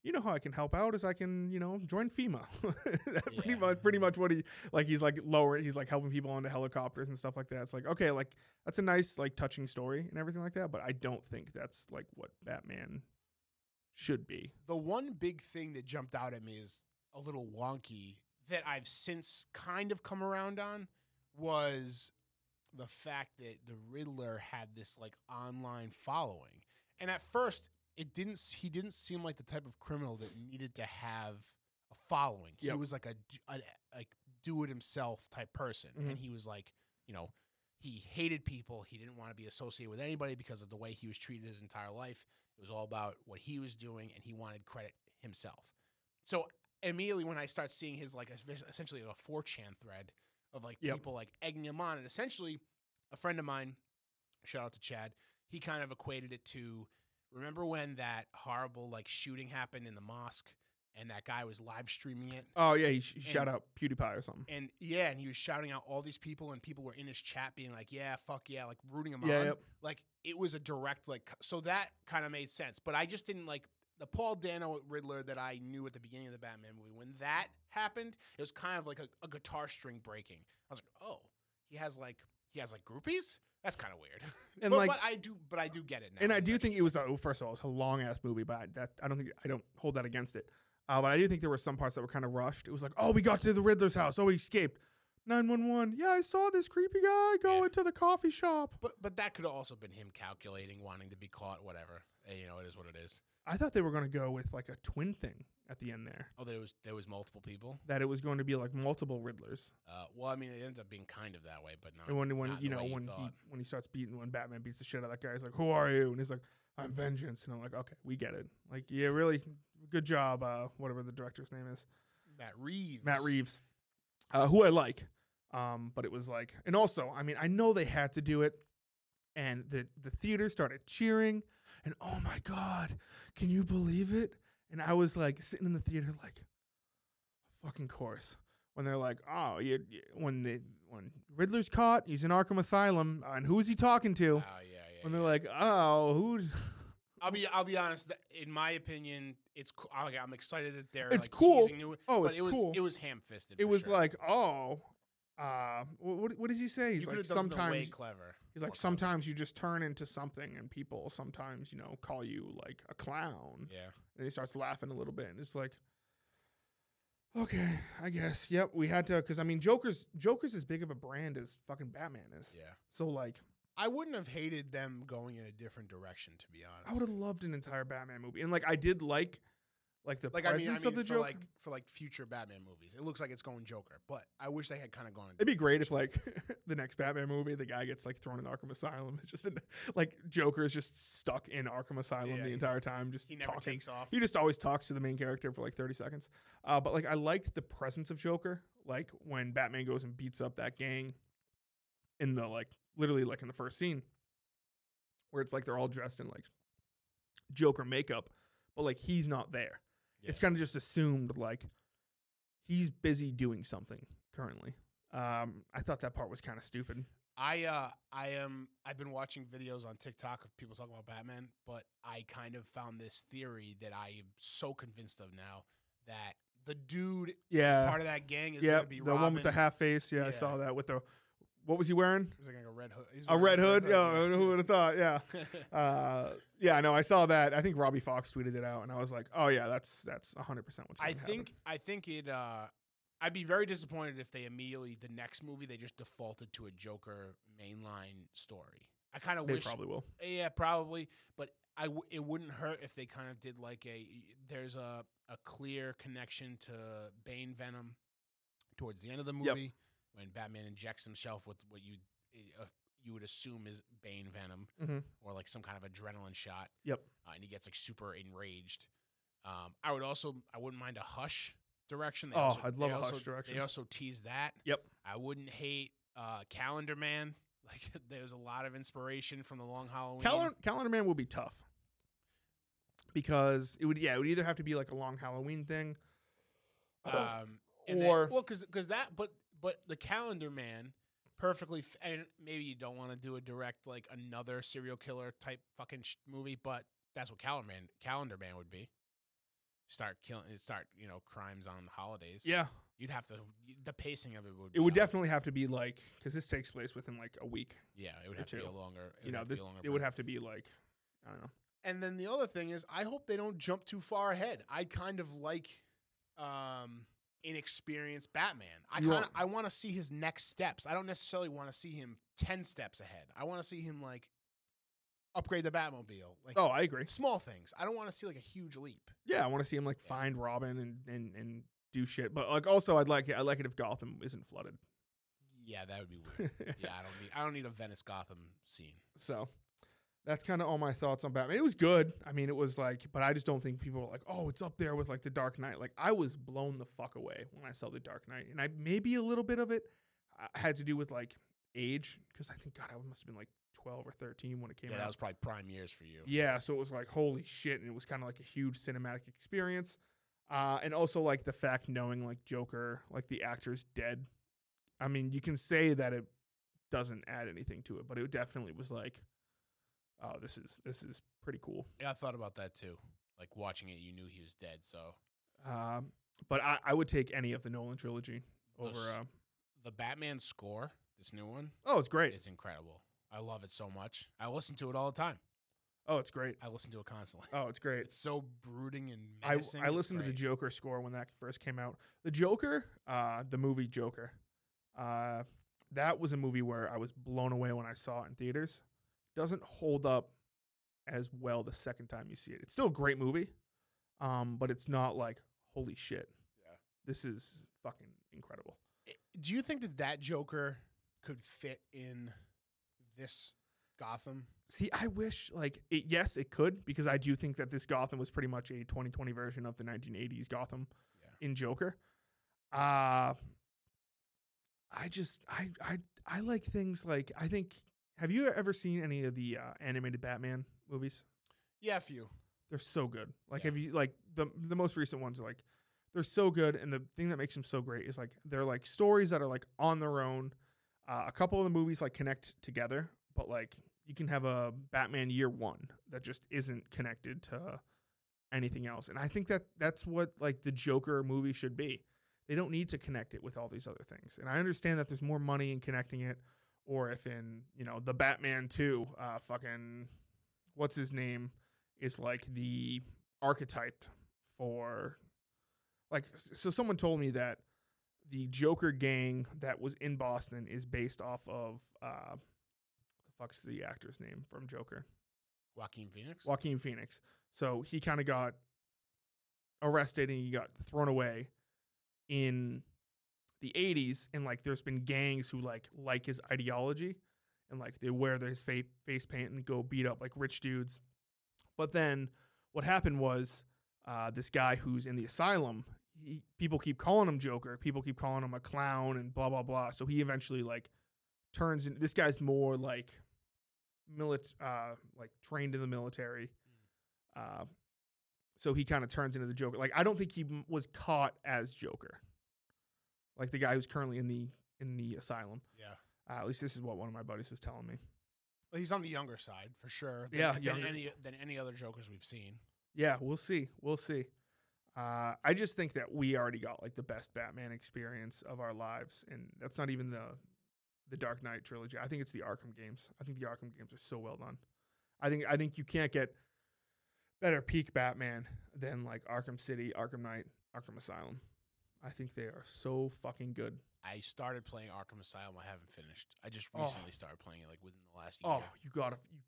you know how I can help out is I can, you know, join FEMA. That's pretty much pretty much what he like he's like lowering he's like helping people onto helicopters and stuff like that. It's like, okay, like that's a nice, like touching story and everything like that, but I don't think that's like what Batman should be. The one big thing that jumped out at me is a little wonky that I've since kind of come around on was the fact that the Riddler had this like online following, and at first it didn't. He didn't seem like the type of criminal that needed to have a following. He Yep. was like a, like do it himself type person, and mm-hmm. he was like you know he hated people. He didn't want to be associated with anybody because of the way he was treated his entire life. It was all about what he was doing, and he wanted credit himself. So immediately when I start seeing his like es- essentially a 4chan thread of like Yep. people like egging him on, and essentially a friend of mine, shout out to Chad, he kind of equated it to remember when that horrible like shooting happened in the mosque and that guy was live streaming it Oh yeah, he, sh- he shout out PewDiePie or something. and yeah, and he was shouting out all these people, and people were in his chat being like, "Yeah, fuck yeah," like rooting him Yeah, on. yep. Like it was a direct like, so that kind of made sense. But I just didn't like the Paul Dano Riddler that I knew at the beginning of the Batman movie. When that happened, it was kind of like a, a guitar string breaking. I was like, oh, he has like he has like groupies. That's kind of weird. And, but, like- but I do, but I do get it now. And I do think it was a, well, first of all, it was a long ass movie, but I, that I don't think I don't hold that against it. Uh, but I do think there were some parts that were kind of rushed. It was like, oh, we got to the Riddler's house. Oh, he escaped. Nine one one. Yeah, I saw this creepy guy go Yeah. into the coffee shop. But but that could have also been him calculating, wanting to be caught, whatever. Eh, you know, it is what it is. I thought they were going to go with like a twin thing at the end there. Oh, there was there was multiple people. That it was going to be like multiple Riddlers. Uh, well, I mean, it ends up being kind of that way, but not. And when when not you know when he when he starts beating when Batman beats the shit out of that guy, he's like, "Who are you?" And he's like, "I'm Vengeance." And I'm like, "Okay, we get it. Like, yeah, really good job. Uh, whatever the director's name is, Matt Reeves. Matt Reeves, uh, who I like. Um, but it was like, and also, I mean, I know they had to do it, and the the theater started cheering, and oh my god, can you believe it? And I was like sitting in the theater, like, fucking course. When they're like, oh, you, you when the when Riddler's caught, he's in Arkham Asylum, and who's he talking to? Oh yeah, yeah. when they're like, oh, who? I'll be I'll be honest. In my opinion, it's co- I'm excited that they're It's like cool. new. Oh, but it's it was cool. it was ham fisted. it was like, oh, uh, what what does he say? He's you like, have done something way sometimes clever. he's like, clever. sometimes you just turn into something, and people sometimes you know call you like a clown. Yeah. And he starts laughing a little bit, and it's like, okay, I guess, yep, we had to, because I mean, Joker's Joker's as big of a brand as fucking Batman is. Yeah. So like, I wouldn't have hated them going in a different direction, to be honest. I would have loved an entire Batman movie, and like I did like, like the like I mean, I presence mean of the for Joker. like for like future Batman movies. It looks like it's going Joker, but I wish they had kind of gone. in It'd be great if like the next Batman movie, the guy gets like thrown in Arkham Asylum. It's just in, like Joker is just stuck in Arkham Asylum Yeah, the entire time, just he never talking. takes off. He just always talks to the main character for like thirty seconds. Uh, but like I liked the presence of Joker, like when Batman goes and beats up that gang in the like literally like in the first scene, where it's like they're all dressed in like Joker makeup, but like he's not there. It's kind of just assumed like he's busy doing something currently. Um, I thought that part was kind of stupid. I uh I am I've been watching videos on TikTok of people talking about Batman, but I kind of found this theory that I am so convinced of now that the dude is Yeah, part of that gang is yeah, gonna be the one with the half face. Yeah, I saw that with the. What was he wearing? He's like a red hood. A red hood. Yeah, who would have thought? Yeah, uh, yeah. No, I saw that. I think Robbie Fox tweeted it out, and I was like, "Oh yeah, that's that's hundred percent what's." I think I think it. uh I'd be very disappointed if they immediately the next movie they just defaulted to a Joker mainline story. I kind of they wish, probably will. yeah, probably, but I w- it wouldn't hurt if they kind of did like a there's a a clear connection to Bane Venom towards the end of the movie. Yep. When Batman injects himself with what you uh, you would assume is Bane Venom Mhm. or like some kind of adrenaline shot. Yep. Uh, and he gets like super enraged. Um, I would also I wouldn't mind a Hush direction. They Oh, also- I'd love a Hush direction. They also tease that. Yep. I wouldn't hate uh, Calendar Man. Like there's a lot of inspiration from the Long Halloween. Calendar, Calendar Man will be tough because it would. Yeah, it would either have to be like a long Halloween thing, um, Or- then, well, because that, but but the Calendar Man perfectly, f- and maybe you don't want to do a direct like another serial killer type fucking sh- movie, but that's what Calendar Man Calendar Man would be. Start killing, start you know crimes on the holidays. yeah, you'd have to. The pacing of it would. it would definitely have to be like because this takes place within like a week. Yeah, it would have to be a longer. You know, this, longer it would have to be like I don't know. And then the other thing is, I hope they don't jump too far ahead. I kind of like, um, inexperienced Batman. I kind of I want to see his next steps. I don't necessarily want to see him ten steps ahead. I want to see him like upgrade the Batmobile, like Oh, I agree. small things. I don't want to see like a huge leap. Yeah, I want to see him like Yeah. find Robin and, and and do shit. But like also, I'd like it. I like it if Gotham isn't flooded. Yeah, that would be weird. yeah, I don't need I don't need a Venice Gotham scene. So that's kind of all my thoughts on Batman. It was good. I mean, it was like, but I just don't think people were like, oh, it's up there with like the Dark Knight. Like I was blown the fuck away when I saw the Dark Knight, and I maybe a little bit of it uh, had to do with like age because I think God, I must have been like twelve or thirteen when it came Yeah, out. that was probably prime years for you. Yeah, so it was like holy shit, and it was kind of like a huge cinematic experience, uh, and also like the fact knowing like Joker, like the actor's dead. I mean, you can say that it doesn't add anything to it, but it definitely was like, oh, this is this is pretty cool. Yeah, I thought about that too. Like watching it, you knew he was dead. So Um, but I, I would take any of the Nolan trilogy over. Those- Uh, the Batman score, this new one, oh, it's great. It's incredible. I love it so much. I listen to it all the time. Oh, it's great. I listen to it constantly. Oh, it's great. It's so brooding and I, menacing. I It's listened to the. Joker score when that first came out. The Joker, uh, the movie Joker, uh, that was a movie where I was blown away when I saw it in theaters. Doesn't hold up as well the second time you see it. It's still a great movie, um, but it's not like holy shit. Yeah. This is fucking incredible. Do you think that that Joker could fit in this Gotham? See, I wish like it, yes, it could because I do think that this Gotham was pretty much a 2020 version of the 1980s Gotham Yeah. in Joker. Uh I just I I I like things like I think have you ever seen any of the uh, animated Batman movies? Yeah, a few. They're so good. Like Yeah. have you like the the most recent ones are like they're so good and the thing that makes them so great is like they're like stories that are like on their own. Uh, a couple of the movies like connect together, but like you can have a Batman Year 1 that just isn't connected to anything else. And I think that that's what like the Joker movie should be. They don't need to connect it with all these other things. And I understand that there's more money in connecting it or if in, you know, the Batman 2 uh fucking what's his name is like the archetype for like so someone told me that the Joker gang that was in Boston is based off of uh the fuck's the actor's name from Joker? Joaquin Phoenix. Joaquin Phoenix. So he kind of got arrested and he got thrown away in the 80s and like there's been gangs who like like his ideology and like they wear their his fa- face paint and go beat up like rich dudes. But then what happened was uh, this guy who's in the asylum, he, people keep calling him Joker, people keep calling him a clown and blah blah blah. So he eventually like turns in this guy's more like milit uh like trained in the military. Uh so he kind of turns into the Joker. Like I don't think he m- was caught as Joker. Like the guy who's currently in the in the asylum. yeah. Uh, at least this is what one of my buddies was telling me. Well, he's on the younger side for sure. Than, Yeah, than younger. any than any other Jokers we've seen. Yeah, we'll see. We'll see. Uh, I just think that we already got like the best Batman experience of our lives, and that's not even the the Dark Knight trilogy. I think it's the Arkham games. I think the Arkham games are so well done. I think I think you can't get better peak Batman than like Arkham City, Arkham Knight, Arkham Asylum. I think they are so fucking good. I started playing Arkham Asylum. I haven't finished. I just Oh. recently started playing it, like within the last year. Oh, you gotta. You,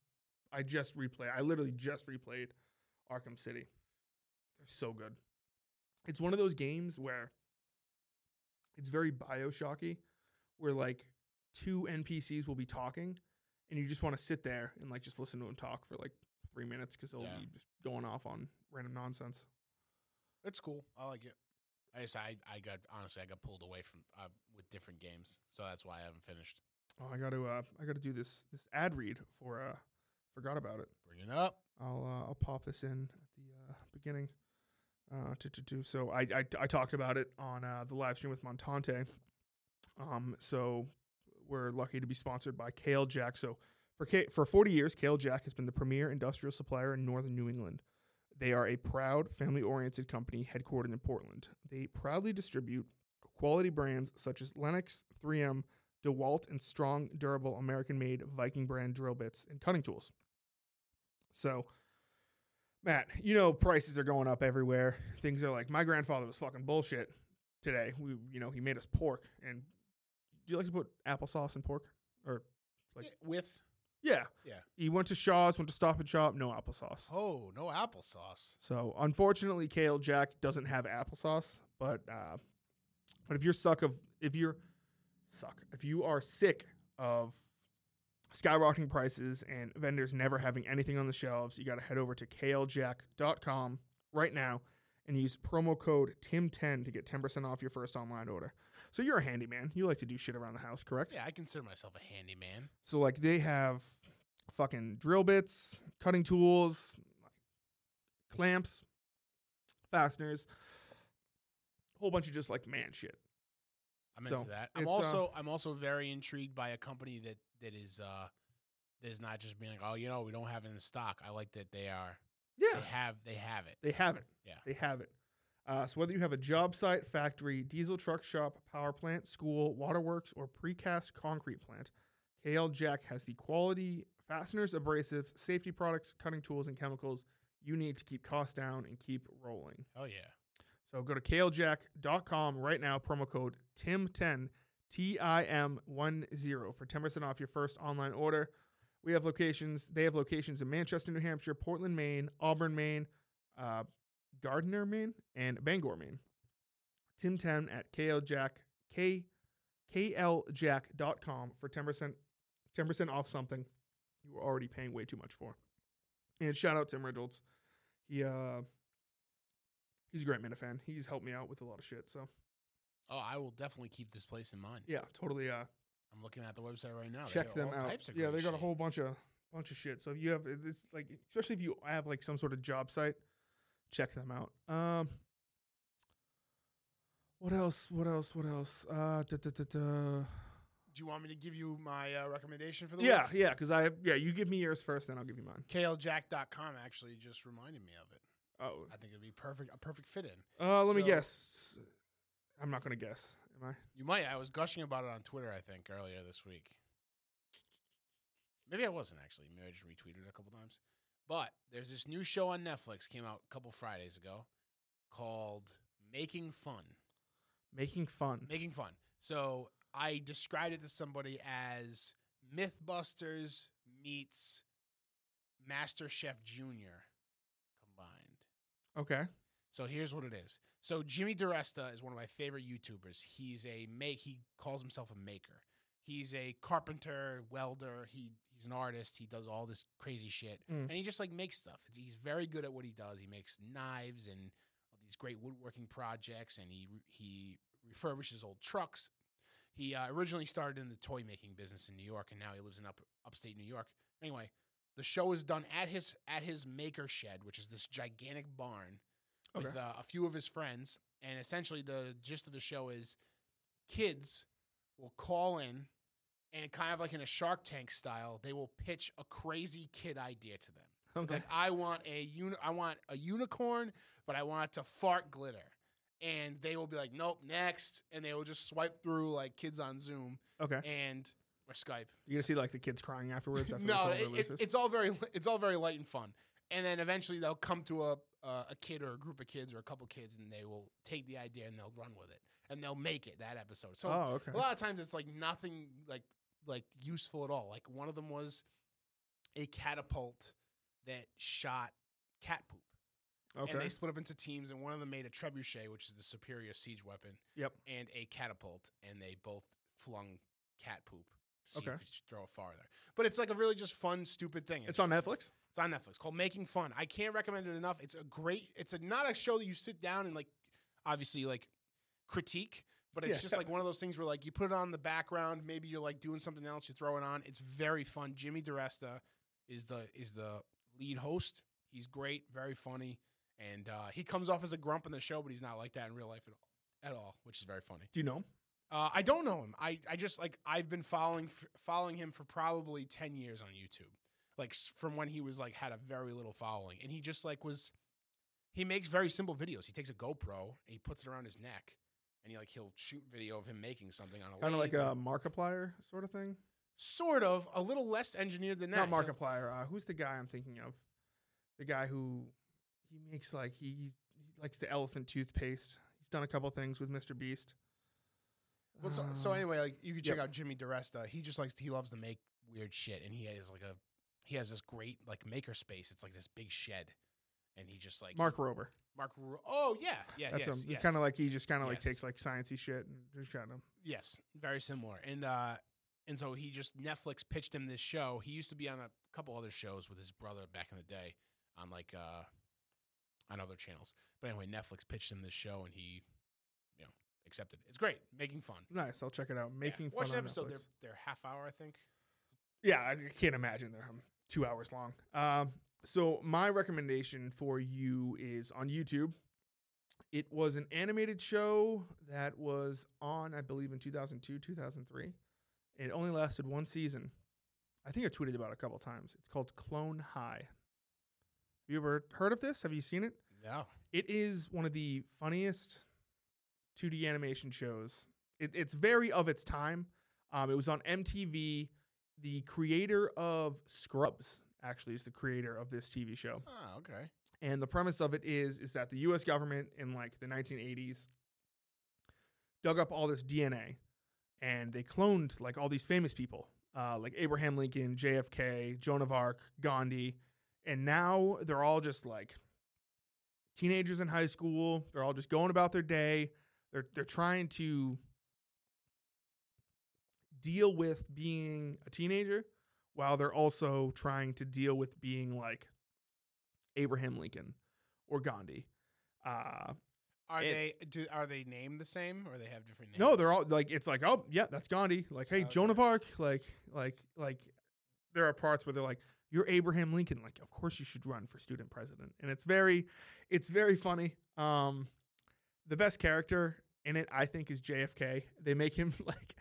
I just replayed. I literally just replayed Arkham City. They're so good. It's one of those games where it's very Bioshocky, where like two NPCs will be talking, and you just want to sit there and like just listen to them talk for like three minutes because they'll Yeah. be just going off on random nonsense. It's cool. I like it. I just I, I got honestly I got pulled away from uh, with different games, so that's why I haven't finished. Oh, I got to. Uh, I got to do this this ad read for. Uh, forgot about it. Bring it up. I'll uh, I'll pop this in at the uh, beginning. Uh, to, to, to. So I, I I talked about it on uh, the live stream with Montante. Um, so we're lucky to be sponsored by KL Jack. So for K- for 40 years, KL Jack has been the premier industrial supplier in northern New England. They are a proud, family-oriented company headquartered in Portland. They proudly distribute quality brands such as Lennox, 3M, DeWalt, and strong, durable, American-made Viking brand drill bits and cutting tools. So, Matt, you know prices are going up everywhere. Things are like my grandfather was fucking bullshit today. We, you know, he made us pork. And do you like to put applesauce in pork? Or like- with yeah, Yeah. He went to Shaw's, went to Stop and Shop, no applesauce. oh no applesauce. So unfortunately, KL Jack doesn't have applesauce. But uh, but if you're suck of if you're suck if you are sick of skyrocketing prices and vendors never having anything on the shelves, you got to head over to KLJack.com right now and use promo code TIM10 to get 10% off your first online order. So you're a handyman. You like to do shit around the house, correct? Yeah, I consider myself a handyman. So like they have fucking drill bits, cutting tools, clamps, fasteners, a whole bunch of just like man shit. I'm So, into that. I'm uh, also I'm also very intrigued by a company that that is uh that is not just being like, oh, you know, we don't have it in stock. I like that they are Yeah, they have they have it. they have it. Yeah. they have it. Uh, so whether you have a job site, factory, diesel truck shop, power plant, school, waterworks, or precast concrete plant, KL Jack has the quality fasteners, abrasives, safety products, cutting tools, and chemicals you need to keep costs down and keep rolling. Oh yeah. So go to KLJack.com right now, promo code TIM10, T I M 10 for 10% off your first online order. We have locations, they have locations in Manchester, New Hampshire, Portland, Maine, Auburn, Maine, uh, Gardiner, Maine, and Bangor, Maine. Tim10 at KLJack, K, KLJack.com for 10%, 10% off something you were already paying way too much for. And shout out Tim Reynolds. He, uh, he's a great Minifan. He's helped me out with a lot of shit. So Oh, I will definitely keep this place in mind. yeah, totally. Uh, I'm looking at the website right now. Check them out. Yeah, they got a whole bunch of bunch of shit. So if you have this, like, especially if you have like some sort of job site, check them out. Um, what else? What else? What else? Uh, da, da, da, da. Do you want me to give you my uh, recommendation for the yeah, week? yeah. yeah, Because I yeah, you give me yours first, then I'll give you mine. KLJack.com actually just reminded me of it. Oh, I think it'd be perfect a perfect fit in. uh, let me guess. I'm not gonna guess. Am I? You might. I was gushing about it on Twitter. I think earlier this week. Maybe I wasn't actually. Maybe I just retweeted it a couple times. But there's this new show on Netflix came out a couple Fridays ago called Making Fun. Making fun. Making Fun. So I described it to somebody as MythBusters meets Master Chef Junior combined. Okay. So here's what it is. So Jimmy DiResta is one of my favorite YouTubers. He's a make. He calls himself a maker. He's a carpenter, welder. He he's an artist. He does all this crazy shit, Mm. and he just like makes stuff. He's very good at what he does. He makes knives and all these great woodworking projects, and he he refurbishes old trucks. He uh, originally started in the toy making business in New York, and now he lives in up upstate New York. Anyway, the show is done at his at his maker shed, which is this gigantic barn with uh, a few of his friends. And essentially, the gist of the show is kids will call in and kind of like in a Shark Tank style, they will pitch a crazy kid idea to them. Okay. Like I want a uni- I want a unicorn, but I want it to fart glitter. And they will be like, nope, next. And they will just swipe through like kids on Zoom Okay. and or Skype. You're gonna see like the kids crying afterwards. After no, the it, it, it's all very it's all very light and fun. And then eventually they'll come to a uh, a kid or a group of kids or a couple kids, and they will take the idea and they'll run with it, and they'll make it that episode. So oh, okay. a lot of times it's like nothing like like useful at all. Like one of them was a catapult that shot cat poop, and they split up into teams, and one of them made a trebuchet, which is the superior siege weapon, Yep. and a catapult, and they both flung cat poop. See Okay. throw it farther. But it's like a really just fun, stupid thing. It's on Netflix. It's on Netflix called Making Fun. I can't recommend it enough. It's a great. It's a not a show that you sit down and like, obviously like, critique. But it's Yeah. just like one of those things where like you put it on the background. Maybe you're like doing something else. You throw it on. It's very fun. Jimmy DiResta is the is the lead host. He's great, very funny, and uh, he comes off as a grump in the show, but he's not like that in real life at all, at all which is very funny. Do you know? Uh, I don't know him. I, I just like I've been following f- following him for probably ten years on YouTube, like from when he was like had a very little following, and he just like was. He makes very simple videos. He takes a GoPro and he puts it around his neck, and he like he'll shoot video of him making something on a Kind of like a Markiplier sort of thing. sort of a little less engineered than that. Not Markiplier. Uh, who's the guy I'm thinking of? The guy who he makes like he he likes the elephant toothpaste. He's done a couple things with Mr. Beast. Well, so, so Uh, anyway, like you can check yep. out Jimmy DiResta. He just likes he loves to make weird shit, and he has like a he has this great like maker space. It's like this big shed, and he just like Mark Rober. Mark. Ru- Oh yeah, yeah, That's yes, him. yes. Kind of like he just kind of like takes like sciencey shit and just kind of. Yes, very similar. And uh and so he just Netflix pitched him this show. He used to be on a couple other shows with his brother back in the day on like uh on other channels. But anyway, Netflix pitched him this show and he you know, accepted. It's great, making fun. Nice. I'll check it out. Yeah. Making Watch an episode. Netflix. They're they're half hour, I think. Yeah, I can't imagine they're um, two hours long. Um, so my recommendation for you is on YouTube. It was an animated show that was on, I believe, in 2002, 2003. It only lasted one season. I think I tweeted about it a couple times. It's called Clone High. Have you ever heard of this? Have you seen it? No. It is one of the funniest 2D animation shows. It, it's very of its time. Um, it was on MTV. The creator of Scrubs actually is the creator of this TV show. Oh, okay. And the premise of it is is that the U.S. government in like the 1980s dug up all this DNA, and they cloned like all these famous people, uh, like Abraham Lincoln, JFK, Joan of Arc, Gandhi, and now they're all just like teenagers in high school. They're all just going about their day. They're they're trying to deal with being a teenager while they're also trying to deal with being like Abraham Lincoln or Gandhi. Uh, Are It- they do are they named the same or they have different names? no, they're all like it's like oh yeah, that's Gandhi. Like hey, Joan of Arc. Like like like there are parts where they're like you're Abraham Lincoln. Like of course you should run for student president, and it's very it's very funny. Um, the best character in it I think is JFK. They make him like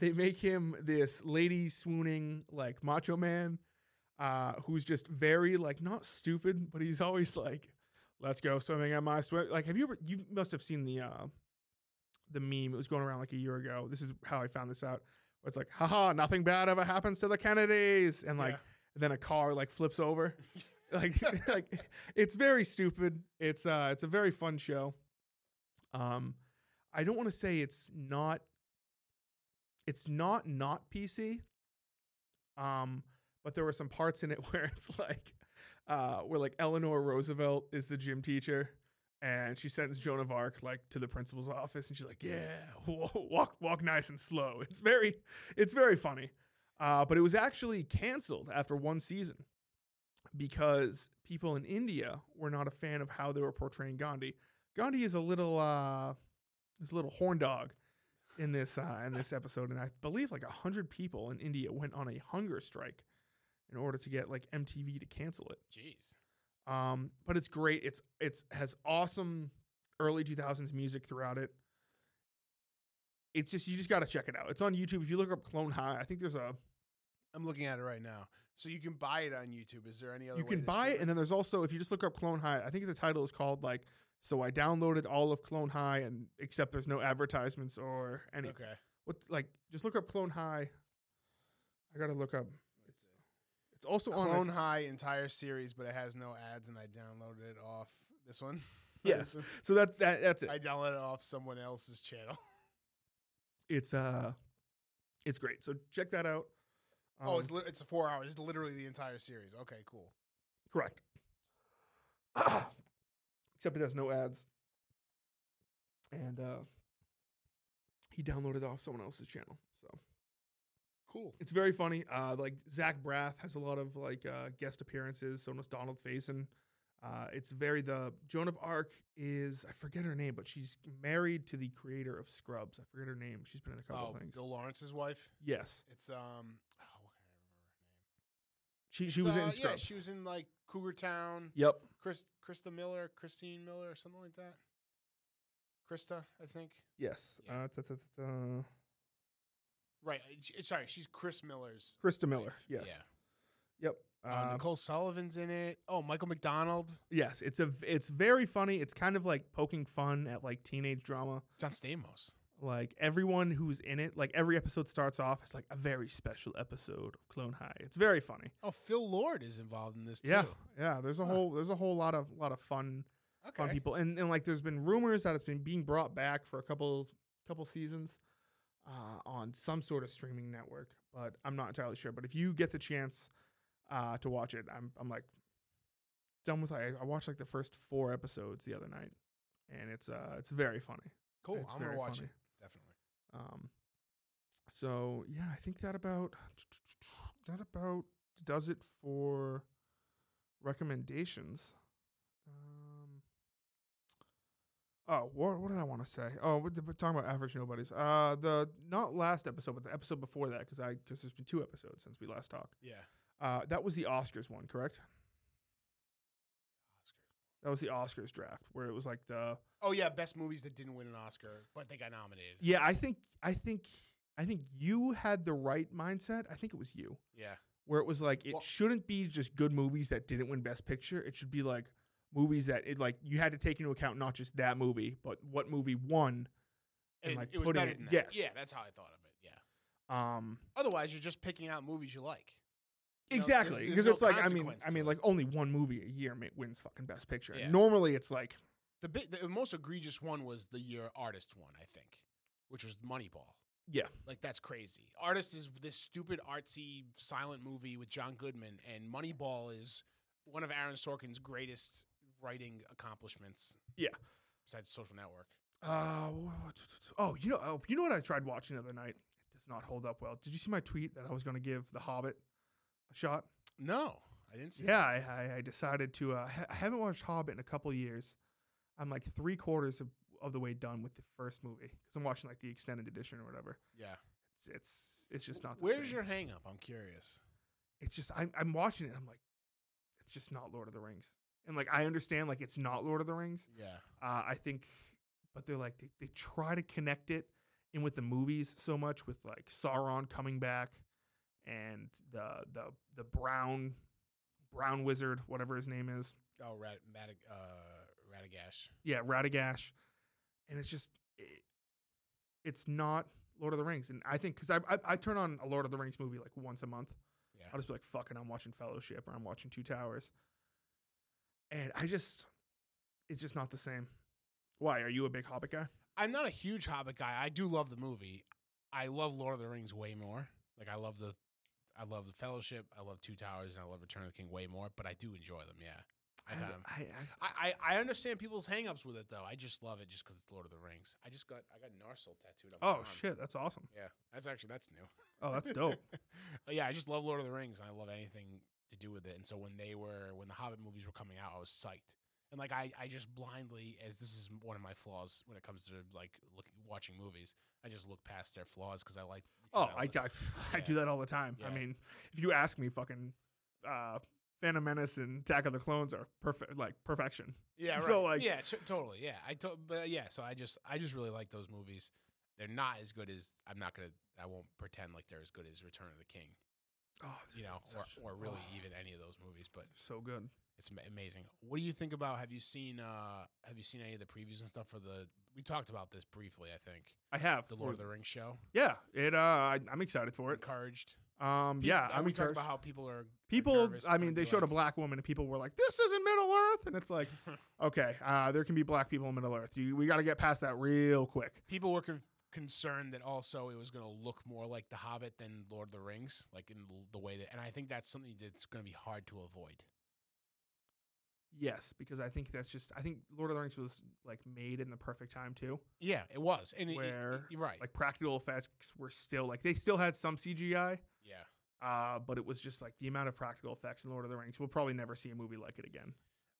they make him this lady swooning like macho man uh who's just very like not stupid but he's always like let's go swimming on my swim like have you ever you must have seen the uh the meme it was going around like a year ago this is how i found this out it's like haha nothing bad ever happens to the kennedys and like Yeah. Then a car like flips over. Like like it's very stupid. It's uh it's a very fun show. Um i don't want to say it's not it's not not pc um but there were some parts in it where it's like uh where like eleanor roosevelt is the gym teacher and she sends joan of arc like to the principal's office and she's like yeah walk walk nice and slow. It's very it's very funny uh but it was actually canceled after one season because people in India were not a fan of how they were portraying Gandhi. Gandhi is a little uh is a little horn dog in this uh in this episode and I believe like a 100 people in India went on a hunger strike in order to get like MTV to cancel it. Jeez. Um but it's great. It's it's has awesome early 2000s music throughout it. It's just you just got to check it out. It's on YouTube. If you look up Clone High, I think there's a I'm looking at it right now. So you can buy it on YouTube. Is there any other you can buy it and then there's also if you just look up clone high i think the title is called like so i downloaded all of clone high and except there's no advertisements or any Okay. what like just look up clone high i gotta look up it's, it's also on Clone High entire series, but it has no ads, and I downloaded it off this one. Yes. One. so that, that that's it I downloaded it off someone else's channel. it's uh it's great so check that out oh, it's Um, li- it's a four hours. It's literally the entire series. Okay, cool. correct except it has no ads and uh he downloaded it off someone else's channel so Cool. It's very funny. Uh, like Zach Braff has a lot of like uh, guest appearances. So does Donald Faison. Uh, it's very the Joan of Arc is I forget her name, but she's married to the creator of Scrubs. I forget her name. She's been in a couple Oh, of things. Bill Lawrence's wife. Yes, It's um. Oh, what can I remember she her name? she It's, was uh, in Yeah, she was in like Cougar Town. yep. Chris, Christa Miller, Christine Miller, or something like that. Christa, I think. Yes. Yeah. Uh, ta- ta- ta- ta. Right. uh, Sorry, she's Chris Miller's. Christa Miller. wife. Yes. Yeah. Yep. Uh, Uh, Nicole Sullivan's in it. Oh, Michael McDonald, yes. It's a it's very funny. It's kind of like poking fun at like teenage drama. John Stamos. like everyone who's in it like every episode starts off as like a very special episode of clone high it's very funny Oh, Phil Lord is involved in this too. yeah yeah there's a whole there's a whole lot of lot of fun Okay. on people, and and like there's been rumors that it's been being brought back for a couple couple seasons uh, on some sort of streaming network, but I'm not entirely sure. But if you get the chance uh, to watch it, I'm I'm like done with. I, I watched like the first four episodes the other night, and it's uh it's very funny. Cool. It's I'm gonna watch funny. it. Definitely. Um, so yeah, I think that about that about does it for recommendations. Um, oh, what what did I want to say? Oh, we're, we're talking about average nobodies. Uh, the not last episode, but the episode before that, because I because there's been two episodes since we last talked. Yeah. Uh, that was the Oscars one, correct? That was the Oscars draft where it was like the Oh yeah, best movies that didn't win an Oscar, but they got nominated. yeah. I think I think I think you had the right mindset. I think it was you. Yeah. where it was like it Well- shouldn't be just good movies that didn't win best picture it should be like movies that it like you had to take into account not just that movie but what movie won and, And like it was putting better it than that. yes Yeah, that's how I thought of it. Yeah. um Otherwise, you're just picking out movies you like. You know, exactly because there's it's no like i mean i mean like only one movie a year wins fucking best picture Yeah. normally it's like The the most egregious one was the year artist one, I think, which was Moneyball. Yeah. Like that's crazy. Artist is this stupid artsy silent movie with John Goodman, and Moneyball is one of Aaron Sorkin's greatest writing accomplishments. Yeah. Besides Social Network. uh oh you know oh, you know what i tried watching the other night it does not hold up well did you see my tweet that i was going to give the hobbit shot No, I didn't see. Yeah, I, I, I decided to. Uh, I haven't watched Hobbit in a couple years. I'm like three quarters of, of the way done with the first movie because I'm watching like the extended edition or whatever. Yeah. It's it's, it's just not. The Where's same. your hang up? I'm curious. It's just I'm I'm watching it. I'm like, it's just not Lord of the Rings. And like I understand like it's not Lord of the Rings. Yeah. Uh, I think, but they're like they, they try to connect it in with the movies so much with like Sauron coming back and the the the brown brown wizard whatever his name is. Oh, Rad, Madig, uh, Radagash. yeah, Radagash, and it's just it, it's not Lord of the Rings, and I think because I, I I turn on a Lord of the Rings movie like once a month, Yeah. I'll just be like, "Fucking, I'm watching Fellowship" or "I'm watching Two Towers," and I just it's just not the same. Why are you a big Hobbit guy? I'm not a huge Hobbit guy. I do love the movie. I love Lord of the Rings way more. Like I love the, I love the Fellowship. I love Two Towers, and I love Return of the King way more. But I do enjoy them. Yeah. I, I, I, I, I, understand people's hangups with it though. I just love it just because it's Lord of the Rings. I just got I got Narsil tattooed on my oh arm. shit, that's awesome. Yeah, that's actually that's new. Oh, that's dope. Oh, yeah, I just love Lord of the Rings and I love anything to do with it. And so when they were when the Hobbit movies were coming out, I was psyched. And like I, I just blindly, as this is one of my flaws when it comes to like looking watching movies, I just look past their flaws because I like. Oh, I, I, I do that all the time. I mean, if you ask me, fucking uh, Phantom Menace and Attack of the Clones are perfect, like perfection. Yeah, right. So, like- yeah, sh- totally. Yeah, I to- but yeah, so I just I just really like those movies. They're not as good as I'm not gonna I won't pretend like they're as good as Return of the King, Oh, you know, or, or really oh. even any of those movies. But so good. it's amazing. What do you think about? Have you seen uh Have you seen any of the previews and stuff for the? We talked about this briefly. I think I have the for- Lord of the Rings show. Yeah, it. Uh, I, I'm excited for it. Encouraged. Um, Pe- yeah, I'm we talked about how people are are People, nervous. I mean, they showed a black woman, and people were like, "This isn't Middle Earth," and it's like, okay, uh, there can be black people in Middle Earth. You, we got to get past that real quick. people were con- concerned that also it was going to look more like The Hobbit than Lord of the Rings, like in the way that, and I think that's something that's going to be hard to avoid. Yes, because I think that's just. I think Lord of the Rings was like made in the perfect time too. Yeah, it was, and it- it- Where, you're right. Like practical effects were still like they still had some CGI, yeah, uh, but it was just like the amount of practical effects in Lord of the Rings. We'll probably never see a movie like it again.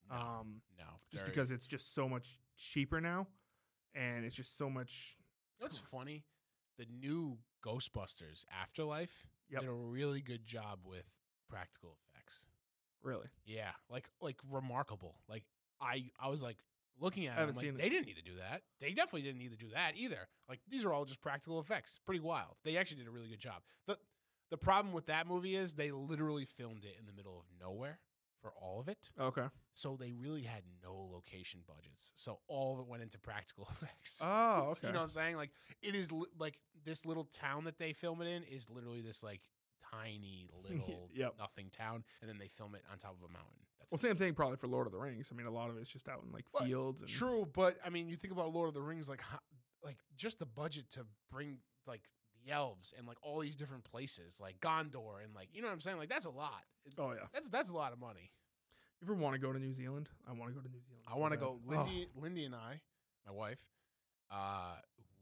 no, Um, no, just very- because it's just so much cheaper now, and it's just so much. What's funny? The new Ghostbusters Afterlife Yep. did a really good job with practical effects. Really, Yeah, like like remarkable. Like I I was like looking at it, like, it. they didn't need to do that. They definitely didn't need to do that either. Like these are all just practical effects. Pretty wild. They actually did a really good job. the The problem with that movie is they literally filmed it in the middle of nowhere for all of it. okay. So they really had no location budgets. So all of it went into practical effects. Oh, okay. You know what I'm saying? Like it is li- like this little town that they film it in is literally this like tiny little Yep. nothing town, and then they film it on top of a mountain. That's Well, same thing probably for Lord of the Rings. I mean, a lot of it's just out in like Well, fields and True, but I mean, you think about Lord of the Rings, like like just the budget to bring like the elves and like all these different places, like Gondor, and like you know what I'm saying. Like that's a lot. Oh yeah. That's that's a lot of money. You ever want to go to New Zealand? I want to go to New Zealand. I want to go. Oh, Lindy, Lindy and I, my wife, uh,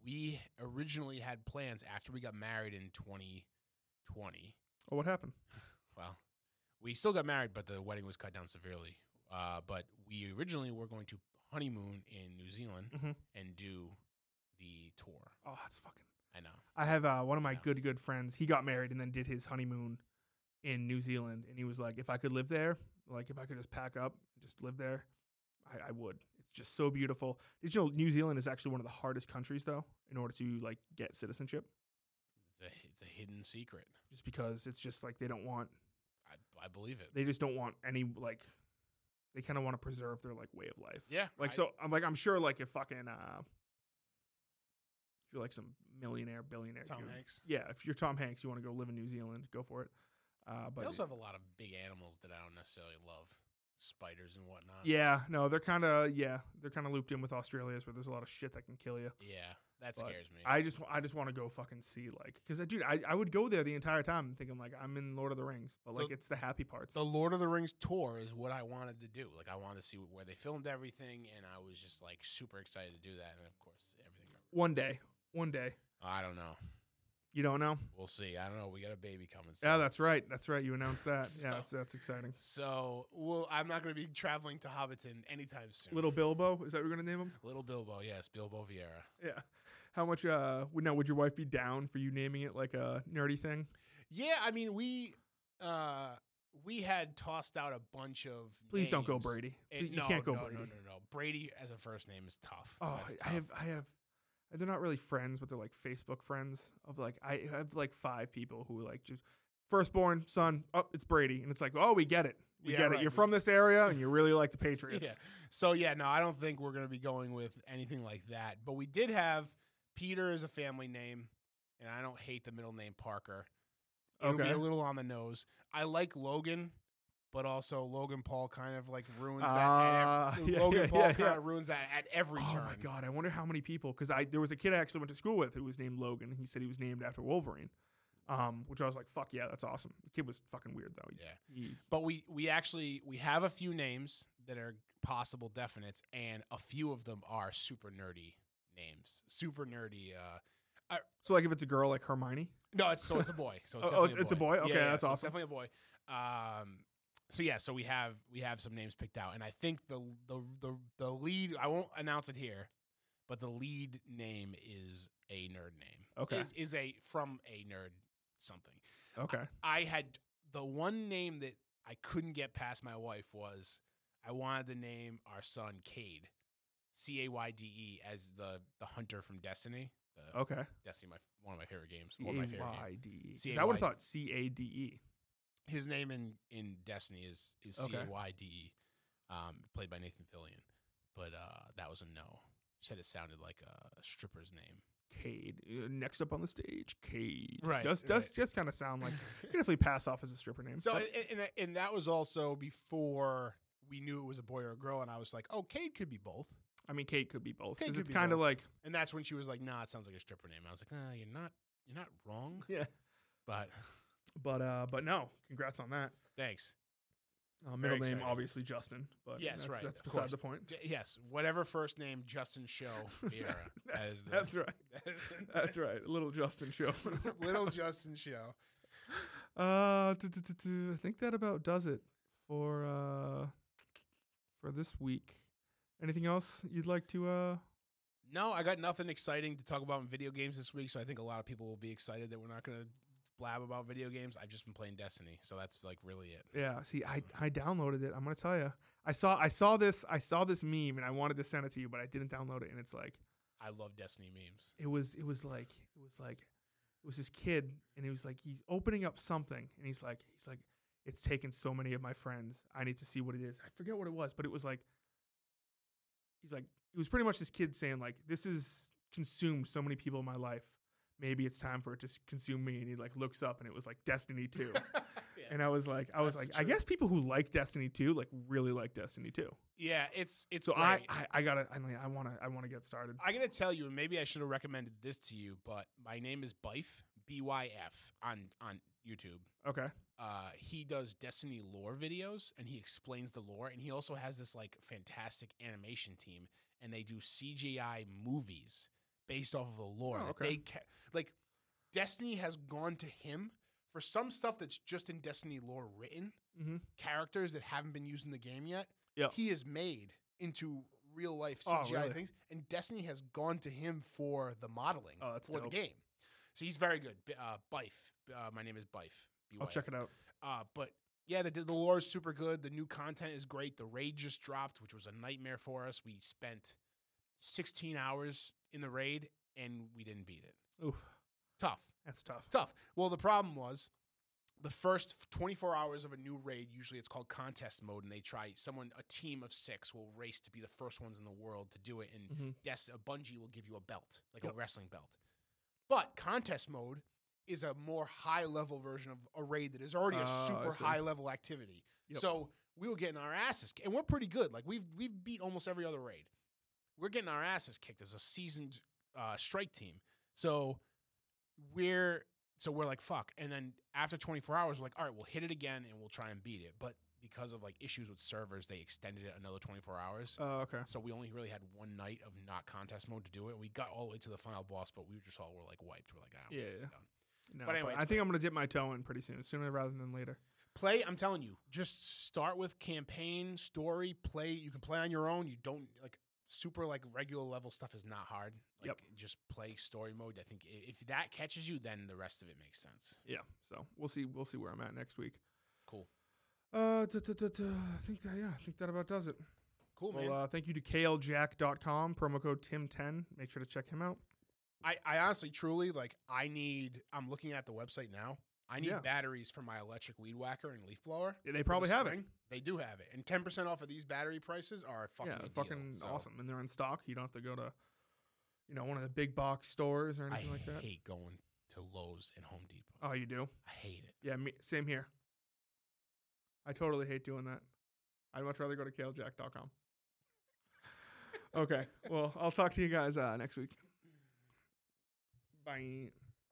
we originally had plans after we got married in 2020. Oh, what happened? Well, we still got married, but the wedding was cut down severely. Uh, but we originally were going to honeymoon in New Zealand Mhm. and do the tour. Oh, that's fucking. I know. I have uh, one of my good good friends. He got married and then did his honeymoon in New Zealand, and he was like, if I could live there, like if I could just pack up, and just live there, I, I would. It's just so beautiful. Did you know New Zealand is actually one of the hardest countries though in order to like get citizenship? It's a it's a hidden secret. Just because it's just like they don't want I I believe it. they just don't want any like they kind of want to preserve their like way of life. yeah. Like I- so, I'm like I'm sure like if fucking uh, if you're like some millionaire billionaire, Tom Hanks. Yeah, if you're Tom Hanks, you want to go live in New Zealand, go for it. Uh, but They also have a lot of big animals that I don't necessarily love, spiders and whatnot. yeah, no, they're kind of yeah, they're kind of looped in with Australia's where there's a lot of shit that can kill you. Yeah, that But scares me. I just I just want to go fucking see like because dude, I, I would go there the entire time thinking like I'm in Lord of the Rings, but like The- it's the happy parts. the Lord of the Rings tour is what I wanted to do. Like I wanted to see where they filmed everything, and I was just like super excited to do that. And of course, everything. one day, one day, I don't know. you don't know. We'll see. I don't know. We got a baby coming. Soon. Yeah, that's right. That's right. You announced that. So- yeah, that's that's exciting. So, well, I'm not going to be traveling to Hobbiton anytime soon. Little Bilbo, is that what we're gonna name him? Little Bilbo, yes, Bilbo Vieira. Yeah. How much? Uh, would now would your wife be down for you naming it like a nerdy thing? Yeah, I mean, we uh we had tossed out a bunch of. Please don't go. Brady. And you no, can't go no, Brady. No, no, no. Brady as a first name is tough. Oh, I- I have. I have. They're not really friends, but they're like Facebook friends of like I have like five people who like just firstborn son. Oh, it's Brady, and it's like, oh, we get it, we Yeah, get right. it. You're from this area, and you really like the Patriots. Yeah. So yeah, no, I don't think we're gonna be going with anything like that. But we did have Peter as a family name, and I don't hate the middle name Parker. It'll be Okay. a little on the nose. I like Logan, but also Logan Paul kind of like ruins Ah, that. At yeah, Logan yeah, Paul yeah, kind of ruins that at every Oh turn. Oh my god, I wonder how many people because I there was a kid I actually went to school with who was named Logan. and He said he was named after Wolverine, um, which I was like, fuck yeah, that's awesome. The kid was fucking weird though. Yeah. He- But we we actually we have a few names that are possible definites, and a few of them are super nerdy names. Super nerdy. Uh, so like if it's a girl like Hermione, no, it's so it's a boy. So it's Oh, oh, it's a boy? Okay, Yeah, that's so awesome. It's definitely a boy. Um, so yeah, so we have we have some names picked out, and I think the the the the lead. I won't announce it here, but the lead name is a nerd name. Okay. is, is a from a nerd something. okay, I had the one name that I couldn't get past my wife was I wanted to name our son Cade, C A Y D E, as the the hunter from Destiny. The okay. Destiny, my one of my favorite games. C One of my favorite games. Y D E. 'Cause C A I would have thought C A D E. His name in in Destiny is is C. A Y D E, um, played by Nathan Fillion. But uh, that was a no. She said it sounded like a stripper's name. Cade. Uh, next up on the stage, Cade. Right, Does does right. just kind of sound like you can definitely pass off as a stripper name. So and, and and that was also before we knew it was a boy or a girl, and I was like, oh, Cade could be both. I mean, Cade could be both because could it's be kind of like And that's when she was like, "Nah, it sounds like a stripper name." I was like, "Ah, you're not, you're not wrong." yeah. But But uh, but no, congrats on that. thanks. Uh, middle name obviously Justin, but Yes, that's, right, That's of beside course. the point. Yes, whatever first name Justin Show Vieira. that's, the, that's right. That's right. Little Justin show. Little Justin Show. Uh, I think that about does it for uh for this week. Anything else you'd like to uh? No, I got nothing exciting to talk about in video games this week, so I think a lot of people will be excited that we're not going to blab about video games. I've just been playing Destiny, so that's like really it. Yeah. See, I I downloaded it. I'm gonna tell you. I saw I saw this I saw this meme and I wanted to send it to you, but I didn't download it. And it's like I love Destiny memes. it was it was like it was like it was this kid and he was like he's opening up something and he's like he's like it's taken so many of my friends i need to see what it is i forget what it was but it was like he's like it was pretty much this kid saying like this is consumed so many people in my life maybe it's time for it to consume me and he like looks up and it was like destiny 2 yeah. and I was like, I was That's like, I guess people who like Destiny 2 like really like Destiny 2. Yeah, it's it's So. I, I I gotta I mean I want to I want to get started. I'm gonna tell you, and maybe I should have recommended this to you, but my name is Byf B Y F on on YouTube. Okay. Uh, he does Destiny lore videos, and he explains the lore, and he also has this like fantastic animation team, and they do CGI movies based off of the lore. Oh, okay. They ca- like Destiny has gone to him for some stuff that's just in Destiny lore written Mm-hmm. characters that haven't been used in the game yet. Yep. He is made into real life Oh, CGI really? things, and Destiny has gone to him for the modeling Oh, for dope. the game. So he's very good. Uh, Byf. Uh, my name is Byf. I'll check it out. Uh, but yeah, the the lore is super good. The new content is great. The raid just dropped, which was a nightmare for us. We spent 16 hours in the raid and we didn't beat it. Oof, Tough, that's tough. tough. Well, the problem was the first 24 hours of a new raid. Usually, it's called contest mode, and they try someone a team of six will race to be the first ones in the world to do it. And Mm-hmm. yes, a Bungie will give you a belt, like Yep. a wrestling belt. But contest mode is a more high level version of a raid that is already a Oh, super high level activity. Yep. So we were getting our asses, and we're pretty good. Like we've we've beat almost every other raid. We're getting our asses kicked as a seasoned uh, strike team. So we're so we're like fuck, and then after 24 hours, we're like, all right, we'll hit it again and we'll try and beat it. But because of like issues with servers, they extended it another 24 hours. Oh, okay. So we only really had one night of not contest mode to do it. We got all the way to the final boss, but we just all were like wiped. We're like, ah, Yeah, yeah. done. No, But anyway, I think I'm gonna dip my toe in pretty soon, sooner rather than later. Play, I'm telling you, just start with campaign, story, play. You can play on your own. You don't like super like regular level stuff is not hard. Like Yep. just play story mode. I think if that catches you, then the rest of it makes sense. Yeah. So we'll see. We'll see where I'm at next week. Cool. Uh, I think that yeah, I think that about does it. Cool, man. Well, uh, thank you to KLJack.com, promo code Tim10. Make sure to check him out. I, I honestly, truly, like, I need, I'm looking at the website now. I need Yeah. batteries for my electric weed whacker and leaf blower. Yeah, they for the probably have it. They do have it. And 10% off of these battery prices are fucking yeah, a deal, fucking so awesome, and they're in stock. You don't have to go to, you know, one of the big box stores or I anything like that. hate going to Lowe's and Home Depot. Oh, you do? I hate it. Yeah, me, same here. I totally hate doing that. I'd much rather go to KLJack.com. okay, well, I'll talk to you guys uh, next week. Bye.